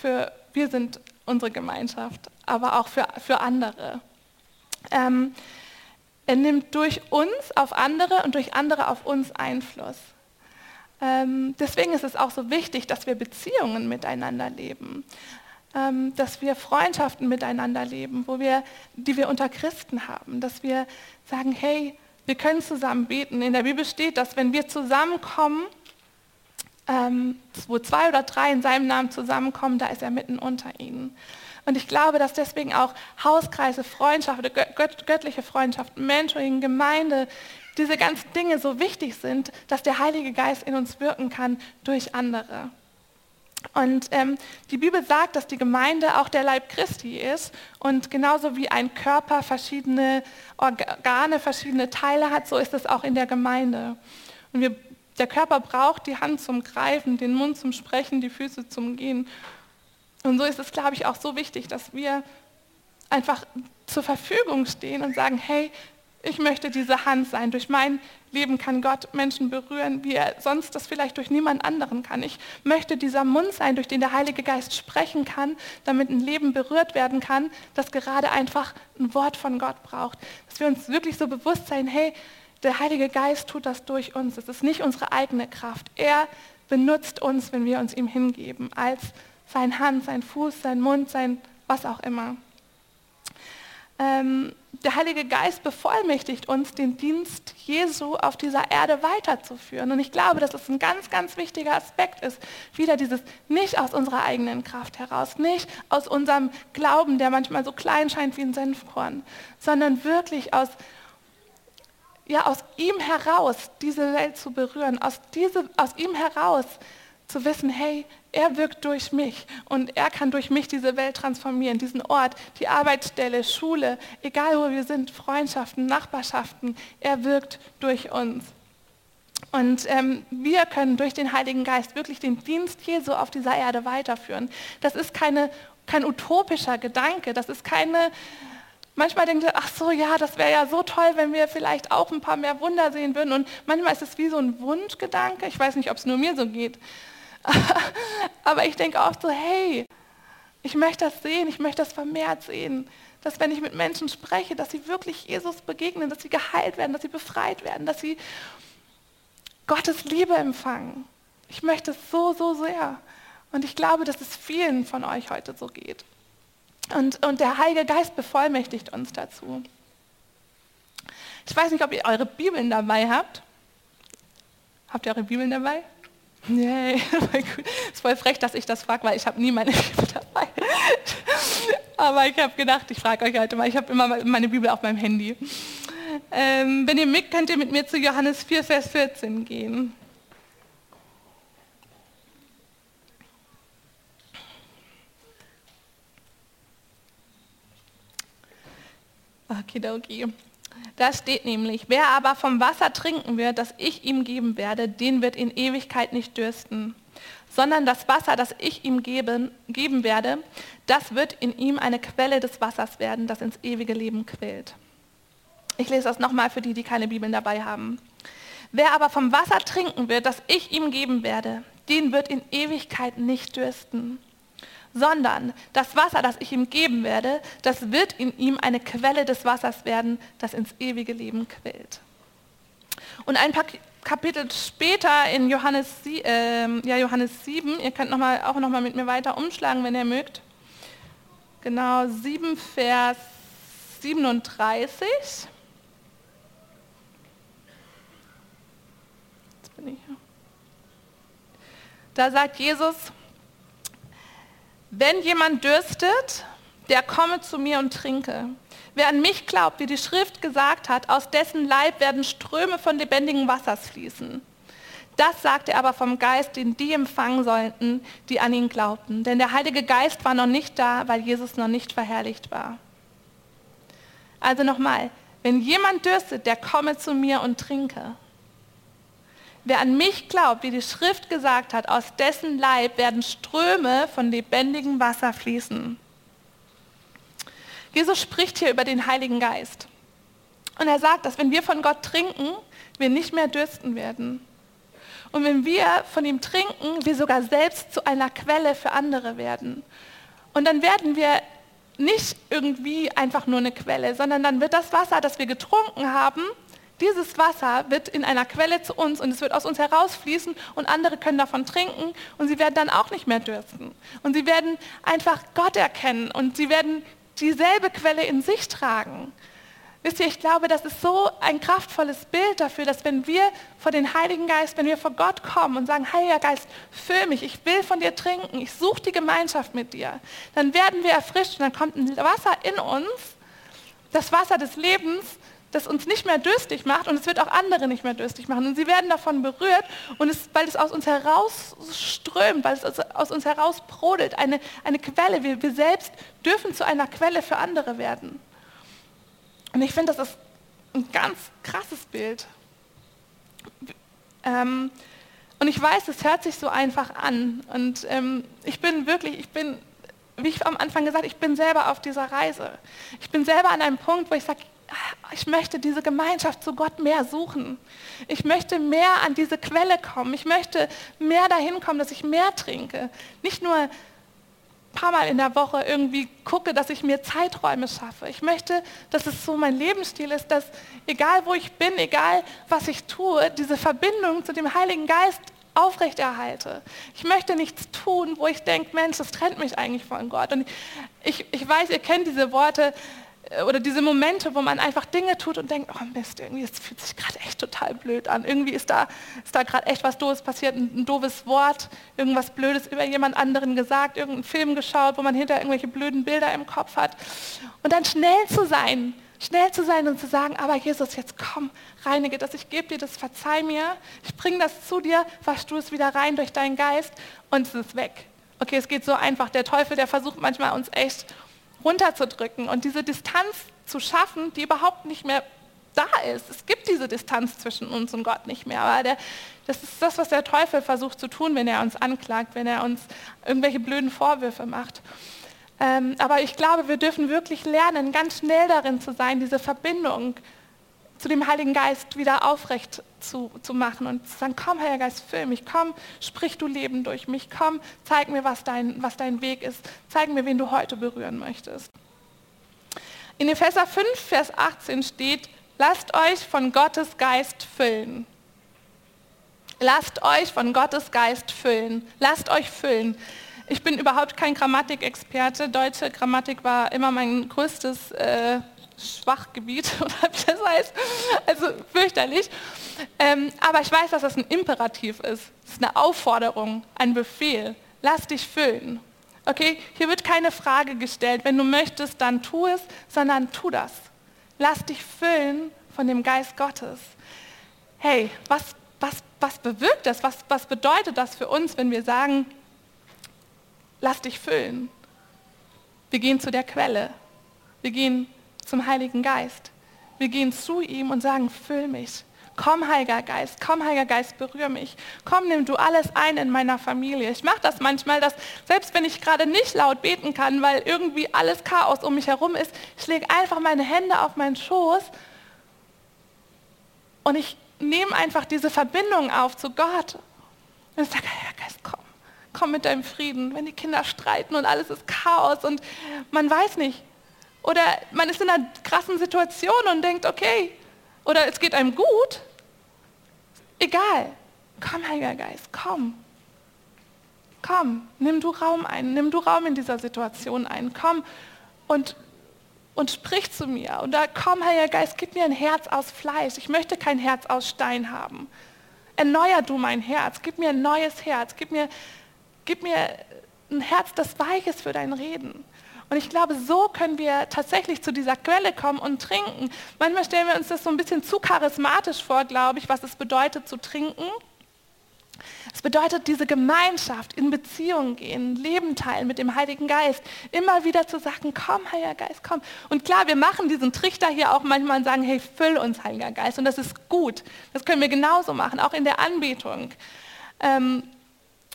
Für, wir sind unsere Gemeinschaft, aber auch für, für andere. Ähm, er nimmt durch uns auf andere und durch andere auf uns Einfluss. Ähm, deswegen ist es auch so wichtig, dass wir Beziehungen miteinander leben. Ähm, dass wir Freundschaften miteinander leben, wo wir, die wir unter Christen haben, dass wir sagen, hey, wir können zusammen beten. In der Bibel steht, dass wenn wir zusammenkommen, ähm, wo zwei oder drei in seinem Namen zusammenkommen, da ist er mitten unter ihnen. Und ich glaube, dass deswegen auch Hauskreise, Freundschaft, gött göttliche Freundschaft, Mentoring, Gemeinde, diese ganzen Dinge so wichtig sind, dass der Heilige Geist in uns wirken kann durch andere. Und ähm, die Bibel sagt, dass die Gemeinde auch der Leib Christi ist und genauso wie ein Körper verschiedene Organe, verschiedene Teile hat, so ist es auch in der Gemeinde. Und wir, der Körper braucht die Hand zum Greifen, den Mund zum Sprechen, die Füße zum Gehen. Und so ist es, glaube ich, auch so wichtig, dass wir einfach zur Verfügung stehen und sagen, hey, ich möchte diese Hand sein. Durch mein Leben kann Gott Menschen berühren, wie er sonst das vielleicht durch niemand anderen kann. Ich möchte dieser Mund sein, durch den der Heilige Geist sprechen kann, damit ein Leben berührt werden kann, das gerade einfach ein Wort von Gott braucht. Dass wir uns wirklich so bewusst sein, hey, der Heilige Geist tut das durch uns. Es ist nicht unsere eigene Kraft. Er benutzt uns, wenn wir uns ihm hingeben, als Sein Hand, sein Fuß, sein Mund, sein was auch immer. Ähm, der Heilige Geist bevollmächtigt uns, den Dienst Jesu auf dieser Erde weiterzuführen. Und ich glaube, dass es ein ganz, ganz wichtiger Aspekt ist. Wieder dieses nicht aus unserer eigenen Kraft heraus, nicht aus unserem Glauben, der manchmal so klein scheint wie ein Senfkorn, sondern wirklich aus, ja, aus ihm heraus diese Welt zu berühren, aus, diese, aus ihm heraus zu wissen, hey, er wirkt durch mich und er kann durch mich diese Welt transformieren, diesen Ort, die Arbeitsstelle, Schule, egal wo wir sind, Freundschaften, Nachbarschaften, er wirkt durch uns. Und ähm, wir können durch den Heiligen Geist wirklich den Dienst Jesu auf dieser Erde weiterführen. Das ist keine, kein utopischer Gedanke, das ist keine, manchmal denkt ihr, ach so, ja, das wäre ja so toll, wenn wir vielleicht auch ein paar mehr Wunder sehen würden. Und manchmal ist es wie so ein Wunschgedanke, ich weiß nicht, ob es nur mir so geht. Aber ich denke auch so, hey, ich möchte das sehen, ich möchte das vermehrt sehen, dass wenn ich mit Menschen spreche, dass sie wirklich Jesus begegnen, dass sie geheilt werden, dass sie befreit werden, dass sie Gottes Liebe empfangen. Ich möchte es so, so sehr. Und ich glaube, dass es vielen von euch heute so geht. Und, und der Heilige Geist bevollmächtigt uns dazu. Ich weiß nicht, ob ihr eure Bibeln dabei habt. Habt ihr eure Bibeln dabei? Nee, ist voll frech, dass ich das frage, weil ich habe nie meine Bibel dabei. Aber ich habe gedacht, ich frage euch heute mal, ich habe immer meine Bibel auf meinem Handy. Ähm, wenn ihr mit, könnt ihr mit mir zu Johannes 4, Vers 14 gehen. Okay, Da steht nämlich, wer aber vom Wasser trinken wird, das ich ihm geben werde, den wird in Ewigkeit nicht dürsten, sondern das Wasser, das ich ihm geben, geben werde, das wird in ihm eine Quelle des Wassers werden, das ins ewige Leben quillt. Ich lese das nochmal für die, die keine Bibeln dabei haben. Wer aber vom Wasser trinken wird, das ich ihm geben werde, den wird in Ewigkeit nicht dürsten sondern das Wasser, das ich ihm geben werde, das wird in ihm eine Quelle des Wassers werden, das ins ewige Leben quillt. Und ein paar Kapitel später in Johannes, äh, ja, Johannes 7, ihr könnt noch mal, auch nochmal mit mir weiter umschlagen, wenn ihr mögt. Genau, 7 Vers 37. Jetzt bin ich hier. Da sagt Jesus, wenn jemand dürstet, der komme zu mir und trinke. Wer an mich glaubt, wie die Schrift gesagt hat, aus dessen Leib werden Ströme von lebendigem Wassers fließen. Das sagte er aber vom Geist, den die empfangen sollten, die an ihn glaubten. Denn der Heilige Geist war noch nicht da, weil Jesus noch nicht verherrlicht war. Also nochmal, wenn jemand dürstet, der komme zu mir und trinke. Wer an mich glaubt, wie die Schrift gesagt hat, aus dessen Leib werden Ströme von lebendigem Wasser fließen. Jesus spricht hier über den Heiligen Geist. Und er sagt, dass wenn wir von Gott trinken, wir nicht mehr dürsten werden. Und wenn wir von ihm trinken, wir sogar selbst zu einer Quelle für andere werden. Und dann werden wir nicht irgendwie einfach nur eine Quelle, sondern dann wird das Wasser, das wir getrunken haben, dieses Wasser wird in einer Quelle zu uns und es wird aus uns herausfließen und andere können davon trinken und sie werden dann auch nicht mehr dürsten. Und sie werden einfach Gott erkennen und sie werden dieselbe Quelle in sich tragen. Wisst ihr, ich glaube, das ist so ein kraftvolles Bild dafür, dass wenn wir vor den Heiligen Geist, wenn wir vor Gott kommen und sagen, Heiliger Geist, füll mich, ich will von dir trinken, ich suche die Gemeinschaft mit dir, dann werden wir erfrischt und dann kommt ein Wasser in uns, das Wasser des Lebens, das uns nicht mehr dürstig macht und es wird auch andere nicht mehr dürstig machen. Und sie werden davon berührt und es, weil es aus uns herausströmt, weil es aus uns heraus brodelt, eine, eine Quelle. Wir, wir selbst dürfen zu einer Quelle für andere werden. Und ich finde, das ist ein ganz krasses Bild. Ähm, und ich weiß, es hört sich so einfach an. Und ähm, ich bin wirklich, ich bin, wie ich am Anfang gesagt, ich bin selber auf dieser Reise. Ich bin selber an einem Punkt, wo ich sage, ich möchte diese Gemeinschaft zu Gott mehr suchen. Ich möchte mehr an diese Quelle kommen. Ich möchte mehr dahin kommen, dass ich mehr trinke. Nicht nur ein paar Mal in der Woche irgendwie gucke, dass ich mir Zeiträume schaffe. Ich möchte, dass es so mein Lebensstil ist, dass egal wo ich bin, egal was ich tue, diese Verbindung zu dem Heiligen Geist aufrechterhalte. Ich möchte nichts tun, wo ich denke, Mensch, das trennt mich eigentlich von Gott. Und ich, ich weiß, ihr kennt diese Worte oder diese Momente, wo man einfach Dinge tut und denkt, oh Mist, irgendwie das fühlt sich gerade echt total blöd an. Irgendwie ist da, ist da gerade echt was Doofes passiert, ein, ein doofes Wort, irgendwas Blödes über jemand anderen gesagt, irgendeinen Film geschaut, wo man hinter irgendwelche blöden Bilder im Kopf hat. Und dann schnell zu sein, schnell zu sein und zu sagen, aber Jesus, jetzt komm, reinige das, ich gebe dir das, verzeih mir, ich bringe das zu dir, wasch du es wieder rein durch deinen Geist und es ist weg. Okay, es geht so einfach. Der Teufel, der versucht manchmal uns echt runterzudrücken und diese Distanz zu schaffen, die überhaupt nicht mehr da ist. Es gibt diese Distanz zwischen uns und Gott nicht mehr. Aber der, das ist das, was der Teufel versucht zu tun, wenn er uns anklagt, wenn er uns irgendwelche blöden Vorwürfe macht. Ähm, aber ich glaube, wir dürfen wirklich lernen, ganz schnell darin zu sein, diese Verbindung zu dem Heiligen Geist wieder aufrecht zu, zu machen und zu sagen, komm Heiliger Geist, füll mich, komm, sprich du Leben durch mich, komm, zeig mir, was dein, was dein Weg ist, zeig mir, wen du heute berühren möchtest. In Epheser 5, Vers 18 steht, lasst euch von Gottes Geist füllen. Lasst euch von Gottes Geist füllen. Lasst euch füllen. Ich bin überhaupt kein Grammatikexperte. Deutsche Grammatik war immer mein größtes äh, Schwachgebiet, oder wie das heißt. Also fürchterlich. Ähm, aber ich weiß, dass das ein Imperativ ist. Es ist eine Aufforderung, ein Befehl. Lass dich füllen. Okay, hier wird keine Frage gestellt, wenn du möchtest, dann tu es, sondern tu das. Lass dich füllen von dem Geist Gottes. Hey, was, was, was bewirkt das? Was, was bedeutet das für uns, wenn wir sagen, lass dich füllen. Wir gehen zu der Quelle. Wir gehen zum Heiligen Geist. Wir gehen zu ihm und sagen, füll mich. Komm, Heiliger Geist, komm, Heiliger Geist, berühr mich. Komm, nimm du alles ein in meiner Familie. Ich mache das manchmal, dass selbst wenn ich gerade nicht laut beten kann, weil irgendwie alles Chaos um mich herum ist, ich lege einfach meine Hände auf meinen Schoß und ich nehme einfach diese Verbindung auf zu Gott. Und ich sage, Heiliger Geist, komm komm mit deinem Frieden, wenn die Kinder streiten und alles ist Chaos und man weiß nicht. Oder man ist in einer krassen Situation und denkt, okay, oder es geht einem gut. Egal. Komm, Heiliger Geist, komm. Komm, nimm du Raum ein, nimm du Raum in dieser Situation ein. Komm und, und sprich zu mir. Und da komm, Heiliger Geist, gib mir ein Herz aus Fleisch. Ich möchte kein Herz aus Stein haben. Erneuer du mein Herz, gib mir ein neues Herz, gib mir Gib mir ein Herz, das weich ist für dein Reden. Und ich glaube, so können wir tatsächlich zu dieser Quelle kommen und trinken. Manchmal stellen wir uns das so ein bisschen zu charismatisch vor, glaube ich, was es bedeutet zu trinken. Es bedeutet diese Gemeinschaft, in Beziehungen gehen, Leben teilen mit dem Heiligen Geist. Immer wieder zu sagen, komm, Heiliger Geist, komm. Und klar, wir machen diesen Trichter hier auch manchmal und sagen, hey, füll uns, Heiliger Geist. Und das ist gut. Das können wir genauso machen, auch in der Anbetung. Ähm,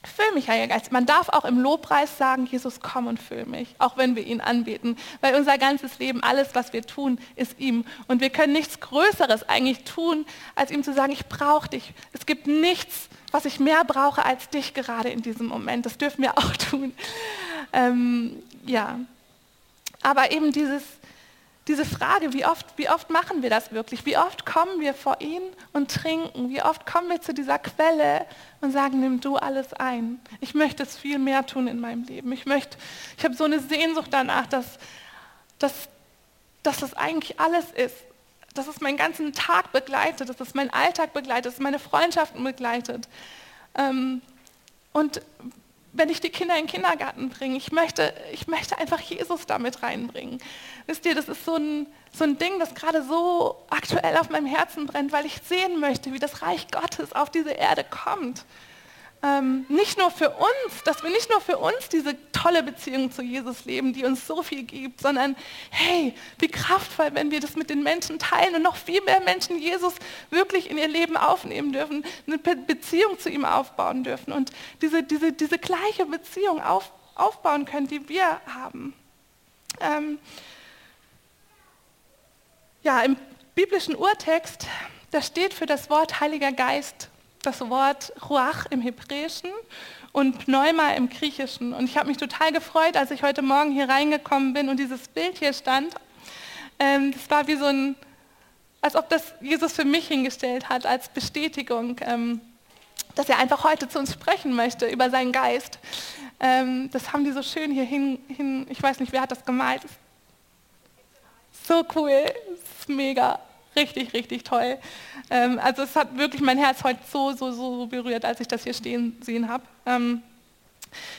Füll mich, Heiliger Geist. Man darf auch im Lobpreis sagen, Jesus, komm und füll mich, auch wenn wir ihn anbeten. Weil unser ganzes Leben, alles, was wir tun, ist ihm. Und wir können nichts Größeres eigentlich tun, als ihm zu sagen, ich brauche dich. Es gibt nichts, was ich mehr brauche als dich gerade in diesem Moment. Das dürfen wir auch tun. Ähm, ja. Aber eben dieses, diese Frage, wie oft, wie oft machen wir das wirklich? Wie oft kommen wir vor ihn und trinken? Wie oft kommen wir zu dieser Quelle und sagen, nimm du alles ein. Ich möchte es viel mehr tun in meinem Leben. Ich möchte, ich habe so eine Sehnsucht danach, dass, dass, dass das eigentlich alles ist. Dass es meinen ganzen Tag begleitet, dass es meinen Alltag begleitet, dass es meine Freundschaften begleitet. Ähm, und wenn ich die Kinder in den Kindergarten bringe. Ich möchte, ich möchte einfach Jesus damit reinbringen. Wisst ihr, das ist so ein, so ein Ding, das gerade so aktuell auf meinem Herzen brennt, weil ich sehen möchte, wie das Reich Gottes auf diese Erde kommt ähm, nicht nur für uns, dass wir nicht nur für uns diese tolle Beziehung zu Jesus leben, die uns so viel gibt, sondern hey, wie kraftvoll, wenn wir das mit den Menschen teilen und noch viel mehr Menschen Jesus wirklich in ihr Leben aufnehmen dürfen, eine Beziehung zu ihm aufbauen dürfen und diese, diese, diese gleiche Beziehung auf, aufbauen können, die wir haben. Ähm, ja, im biblischen Urtext, da steht für das Wort Heiliger Geist das Wort Ruach im Hebräischen und Pneuma im Griechischen. Und ich habe mich total gefreut, als ich heute Morgen hier reingekommen bin und dieses Bild hier stand. Ähm, das war wie so ein, als ob das Jesus für mich hingestellt hat, als Bestätigung ähm, dass er einfach heute zu uns sprechen möchte über seinen Geist. Ähm, das haben die so schön hier hin, hin, ich weiß nicht, wer hat das gemalt. So cool, ist mega, richtig, richtig toll. Ähm, also es hat wirklich mein Herz heute so, so, so berührt, als ich das hier stehen sehen habe. Ähm,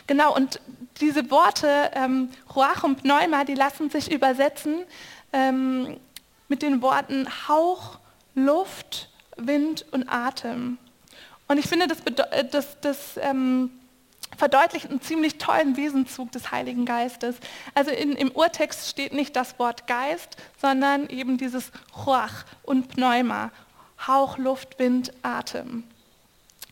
genau, und diese Worte, ähm, und Pneuma, die lassen sich übersetzen ähm, mit den Worten Hauch, Luft, Wind und Atem. Und ich finde, das, äh, das, das ähm, verdeutlicht einen ziemlich tollen Wesenzug des Heiligen Geistes. Also in, im Urtext steht nicht das Wort Geist, sondern eben dieses Ruach und Pneuma, Hauch, Luft, Wind, Atem.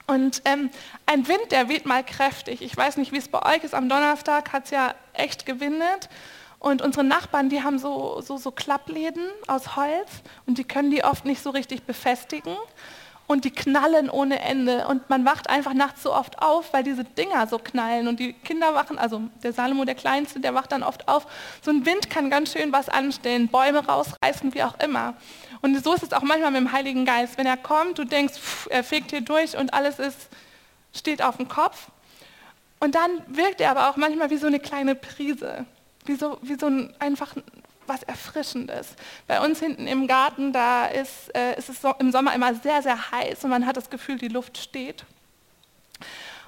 Und ähm, ein Wind, der weht mal kräftig. Ich weiß nicht, wie es bei euch ist. Am Donnerstag hat es ja echt gewindet. Und unsere Nachbarn, die haben so, so, so Klappläden aus Holz und die können die oft nicht so richtig befestigen und die knallen ohne Ende und man wacht einfach nachts so oft auf, weil diese Dinger so knallen und die Kinder wachen, also der Salomo, der Kleinste, der wacht dann oft auf. So ein Wind kann ganz schön was anstellen, Bäume rausreißen, wie auch immer. Und so ist es auch manchmal mit dem Heiligen Geist. Wenn er kommt, du denkst, pff, er fegt hier durch und alles ist, steht auf dem Kopf. Und dann wirkt er aber auch manchmal wie so eine kleine Prise, wie so, wie so ein einfach was Erfrischendes. Bei uns hinten im Garten, da ist, äh, ist es so, im Sommer immer sehr, sehr heiß und man hat das Gefühl, die Luft steht.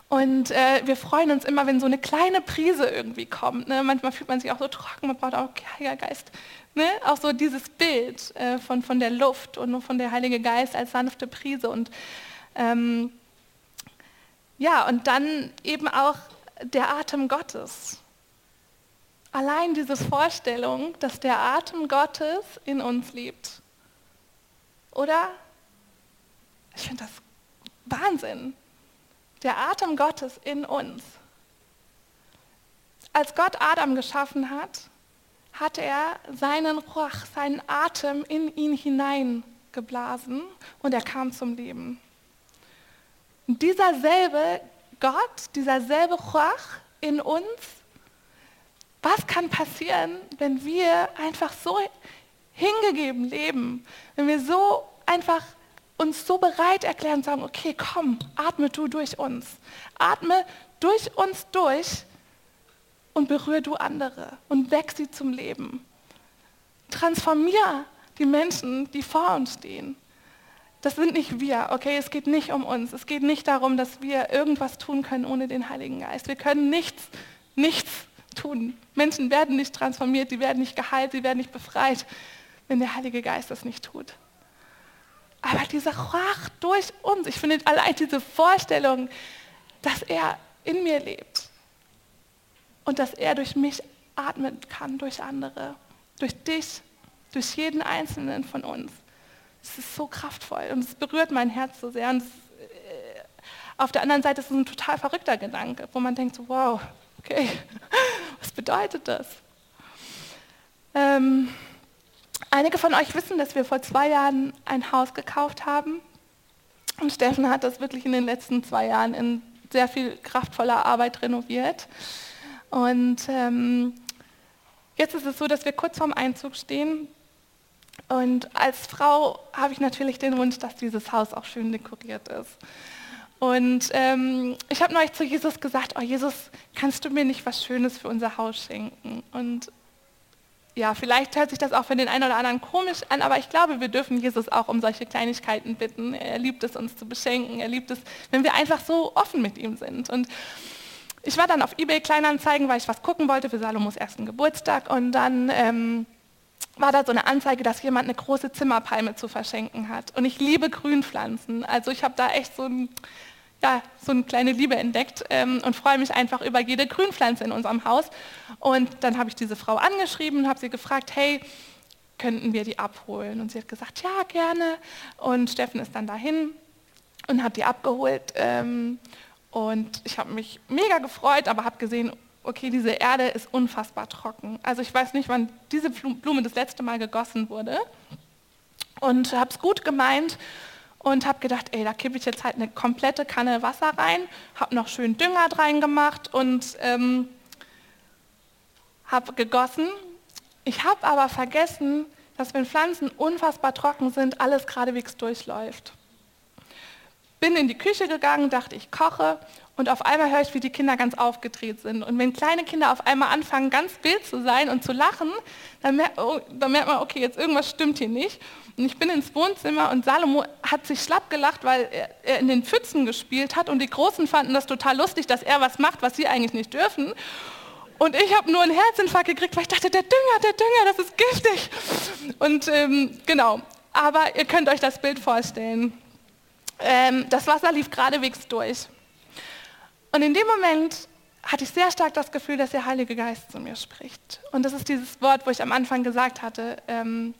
Und äh, wir freuen uns immer, wenn so eine kleine Prise irgendwie kommt. Ne? Manchmal fühlt man sich auch so trocken, man braucht auch Heiliger Geist. Ne? Auch so dieses Bild äh, von, von der Luft und von der Heilige Geist als sanfte Prise. Und ähm, ja, und dann eben auch der Atem Gottes. Allein diese Vorstellung, dass der Atem Gottes in uns lebt. Oder? Ich finde das Wahnsinn. Der Atem Gottes in uns. Als Gott Adam geschaffen hat, hat er seinen Ruach, seinen Atem in ihn hineingeblasen und er kam zum Leben. Und dieser selbe Gott, dieser selbe Ruach in uns was kann passieren, wenn wir einfach so hingegeben leben, wenn wir so einfach uns so bereit erklären und sagen, okay, komm, atme du durch uns. Atme durch uns durch und berühre du andere und weck sie zum Leben. Transformier die Menschen, die vor uns stehen. Das sind nicht wir, okay? Es geht nicht um uns. Es geht nicht darum, dass wir irgendwas tun können ohne den Heiligen Geist. Wir können nichts, nichts tun. Menschen werden nicht transformiert, die werden nicht geheilt, sie werden nicht befreit, wenn der Heilige Geist das nicht tut. Aber dieser Rach durch uns, ich finde allein diese Vorstellung, dass er in mir lebt und dass er durch mich atmen kann, durch andere, durch dich, durch jeden einzelnen von uns. Es ist so kraftvoll und es berührt mein Herz so sehr. Und es, äh, auf der anderen Seite ist es ein total verrückter Gedanke, wo man denkt, so, wow, okay, was bedeutet das? Ähm, einige von euch wissen, dass wir vor zwei Jahren ein Haus gekauft haben. Und Steffen hat das wirklich in den letzten zwei Jahren in sehr viel kraftvoller Arbeit renoviert. Und ähm, jetzt ist es so, dass wir kurz vorm Einzug stehen. Und als Frau habe ich natürlich den Wunsch, dass dieses Haus auch schön dekoriert ist. Und ähm, ich habe neulich zu Jesus gesagt, oh Jesus, kannst du mir nicht was Schönes für unser Haus schenken? Und ja, vielleicht hört sich das auch für den einen oder anderen komisch an, aber ich glaube, wir dürfen Jesus auch um solche Kleinigkeiten bitten. Er liebt es, uns zu beschenken. Er liebt es, wenn wir einfach so offen mit ihm sind. Und ich war dann auf eBay Kleinanzeigen, weil ich was gucken wollte für Salomos ersten Geburtstag. Und dann ähm, war da so eine Anzeige, dass jemand eine große Zimmerpalme zu verschenken hat. Und ich liebe Grünpflanzen. Also ich habe da echt so ein ja, so eine kleine Liebe entdeckt ähm, und freue mich einfach über jede Grünpflanze in unserem Haus. Und dann habe ich diese Frau angeschrieben und habe sie gefragt, hey, könnten wir die abholen? Und sie hat gesagt, ja, gerne. Und Steffen ist dann dahin und hat die abgeholt. Ähm, und ich habe mich mega gefreut, aber habe gesehen, okay, diese Erde ist unfassbar trocken. Also ich weiß nicht, wann diese Blume das letzte Mal gegossen wurde. Und habe es gut gemeint und habe gedacht, ey, da kippe ich jetzt halt eine komplette Kanne Wasser rein, habe noch schön Dünger rein gemacht und ähm, habe gegossen. Ich habe aber vergessen, dass wenn Pflanzen unfassbar trocken sind, alles geradewegs durchläuft. Bin in die Küche gegangen, dachte, ich koche und auf einmal höre ich, wie die Kinder ganz aufgedreht sind. Und wenn kleine Kinder auf einmal anfangen, ganz wild zu sein und zu lachen, dann merkt, oh, dann merkt man, okay, jetzt irgendwas stimmt hier nicht. Und ich bin ins Wohnzimmer und Salomo hat sich schlapp gelacht, weil er, er in den Pfützen gespielt hat und die Großen fanden das total lustig, dass er was macht, was sie eigentlich nicht dürfen. Und ich habe nur einen Herzinfarkt gekriegt, weil ich dachte, der Dünger, der Dünger, das ist giftig. Und ähm, genau, aber ihr könnt euch das Bild vorstellen. Ähm, das Wasser lief geradewegs durch. Und in dem Moment hatte ich sehr stark das Gefühl, dass der Heilige Geist zu mir spricht. Und das ist dieses Wort, wo ich am Anfang gesagt hatte, ähm,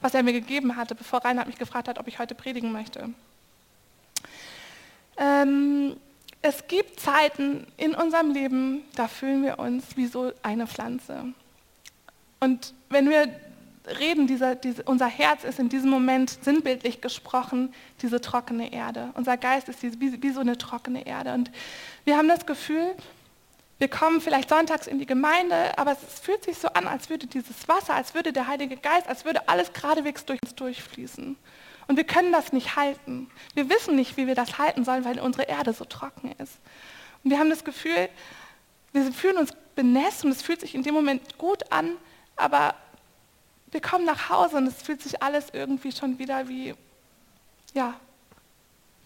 was er mir gegeben hatte, bevor Reinhard mich gefragt hat, ob ich heute predigen möchte. Ähm, es gibt Zeiten in unserem Leben, da fühlen wir uns wie so eine Pflanze. Und wenn wir reden, dieser, diese, unser Herz ist in diesem Moment sinnbildlich gesprochen diese trockene Erde. Unser Geist ist wie, wie so eine trockene Erde. Und wir haben das Gefühl, wir kommen vielleicht sonntags in die Gemeinde, aber es fühlt sich so an, als würde dieses Wasser, als würde der Heilige Geist, als würde alles geradewegs durch uns durchfließen. Und wir können das nicht halten. Wir wissen nicht, wie wir das halten sollen, weil unsere Erde so trocken ist. Und wir haben das Gefühl, wir fühlen uns benässt und es fühlt sich in dem Moment gut an, aber wir kommen nach Hause und es fühlt sich alles irgendwie schon wieder wie, ja,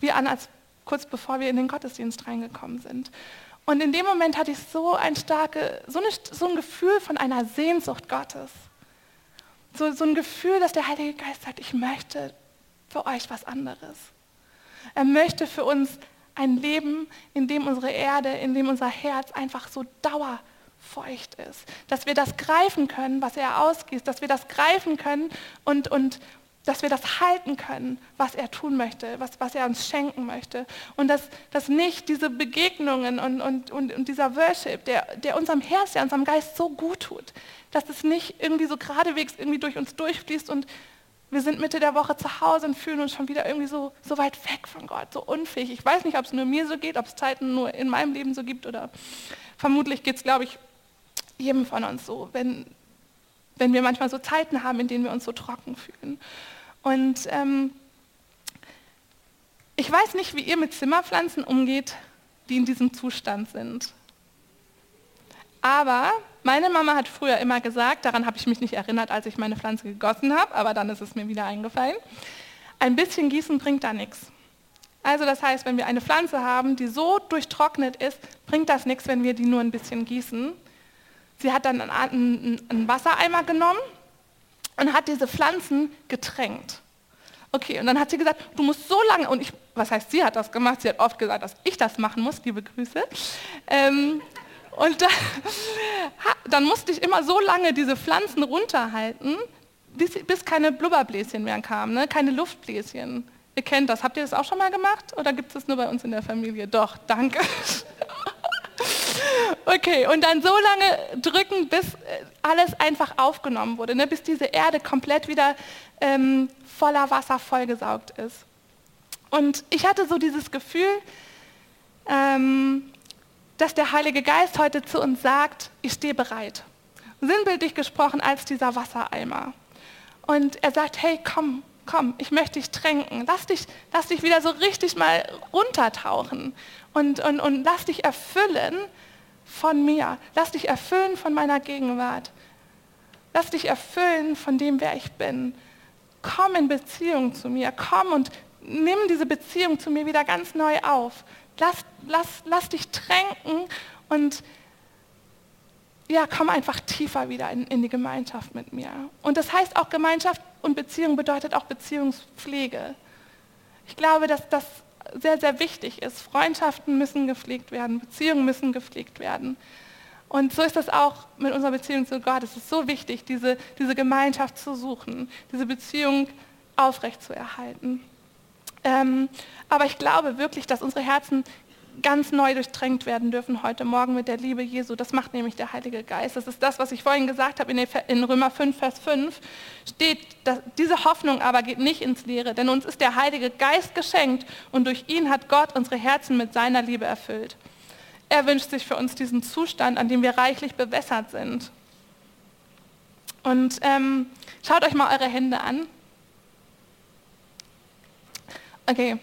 wie an, als kurz bevor wir in den Gottesdienst reingekommen sind. Und in dem Moment hatte ich so ein starke, so, eine, so ein Gefühl von einer Sehnsucht Gottes. So, so ein Gefühl, dass der Heilige Geist sagt, ich möchte für euch was anderes. Er möchte für uns ein Leben, in dem unsere Erde, in dem unser Herz einfach so dauer feucht ist. Dass wir das greifen können, was er ausgießt, dass wir das greifen können und, und dass wir das halten können, was er tun möchte, was, was er uns schenken möchte. Und dass, dass nicht diese Begegnungen und, und, und, und dieser Worship, der, der unserem Herz, der unserem Geist so gut tut, dass es nicht irgendwie so geradewegs irgendwie durch uns durchfließt und wir sind Mitte der Woche zu Hause und fühlen uns schon wieder irgendwie so, so weit weg von Gott, so unfähig. Ich weiß nicht, ob es nur mir so geht, ob es Zeiten nur in meinem Leben so gibt oder vermutlich geht es, glaube ich, jedem von uns so, wenn, wenn wir manchmal so Zeiten haben, in denen wir uns so trocken fühlen. Und ähm, ich weiß nicht, wie ihr mit Zimmerpflanzen umgeht, die in diesem Zustand sind. Aber meine Mama hat früher immer gesagt, daran habe ich mich nicht erinnert, als ich meine Pflanze gegossen habe, aber dann ist es mir wieder eingefallen, ein bisschen Gießen bringt da nichts. Also das heißt, wenn wir eine Pflanze haben, die so durchtrocknet ist, bringt das nichts, wenn wir die nur ein bisschen gießen, Sie hat dann einen, einen Wassereimer genommen und hat diese Pflanzen getränkt. Okay, und dann hat sie gesagt, du musst so lange, und ich, was heißt, sie hat das gemacht, sie hat oft gesagt, dass ich das machen muss, liebe Grüße. Ähm, und da, dann musste ich immer so lange diese Pflanzen runterhalten, bis, bis keine Blubberbläschen mehr kamen, ne? keine Luftbläschen. Ihr kennt das. Habt ihr das auch schon mal gemacht? Oder gibt es das nur bei uns in der Familie? Doch, danke. Okay, und dann so lange drücken, bis äh, alles einfach aufgenommen wurde, ne? bis diese Erde komplett wieder ähm, voller Wasser vollgesaugt ist. Und ich hatte so dieses Gefühl, ähm, dass der Heilige Geist heute zu uns sagt, ich stehe bereit. Sinnbildlich gesprochen als dieser Wassereimer. Und er sagt, hey, komm, komm, ich möchte dich tränken. Lass dich, lass dich wieder so richtig mal runtertauchen und, und, und lass dich erfüllen von mir. Lass dich erfüllen von meiner Gegenwart. Lass dich erfüllen von dem, wer ich bin. Komm in Beziehung zu mir. Komm und nimm diese Beziehung zu mir wieder ganz neu auf. Lass, lass, lass dich tränken und ja, komm einfach tiefer wieder in, in die Gemeinschaft mit mir. Und das heißt auch Gemeinschaft und Beziehung bedeutet auch Beziehungspflege. Ich glaube, dass das sehr, sehr wichtig ist. Freundschaften müssen gepflegt werden, Beziehungen müssen gepflegt werden. Und so ist das auch mit unserer Beziehung zu Gott. Es ist so wichtig, diese, diese Gemeinschaft zu suchen, diese Beziehung aufrechtzuerhalten. Ähm, aber ich glaube wirklich, dass unsere Herzen ganz neu durchtränkt werden dürfen heute Morgen mit der Liebe Jesu. Das macht nämlich der Heilige Geist. Das ist das, was ich vorhin gesagt habe in Römer 5, Vers 5. Steht, dass diese Hoffnung aber geht nicht ins Leere, denn uns ist der Heilige Geist geschenkt und durch ihn hat Gott unsere Herzen mit seiner Liebe erfüllt. Er wünscht sich für uns diesen Zustand, an dem wir reichlich bewässert sind. Und ähm, schaut euch mal eure Hände an. Okay,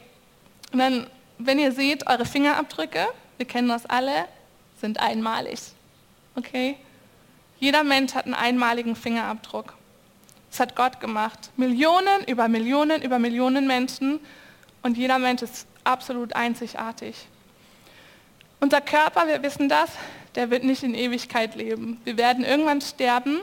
Und dann, wenn ihr seht, eure Fingerabdrücke, wir kennen das alle, sind einmalig. Okay? Jeder Mensch hat einen einmaligen Fingerabdruck. Das hat Gott gemacht. Millionen über Millionen über Millionen Menschen und jeder Mensch ist absolut einzigartig. Unser Körper, wir wissen das, der wird nicht in Ewigkeit leben. Wir werden irgendwann sterben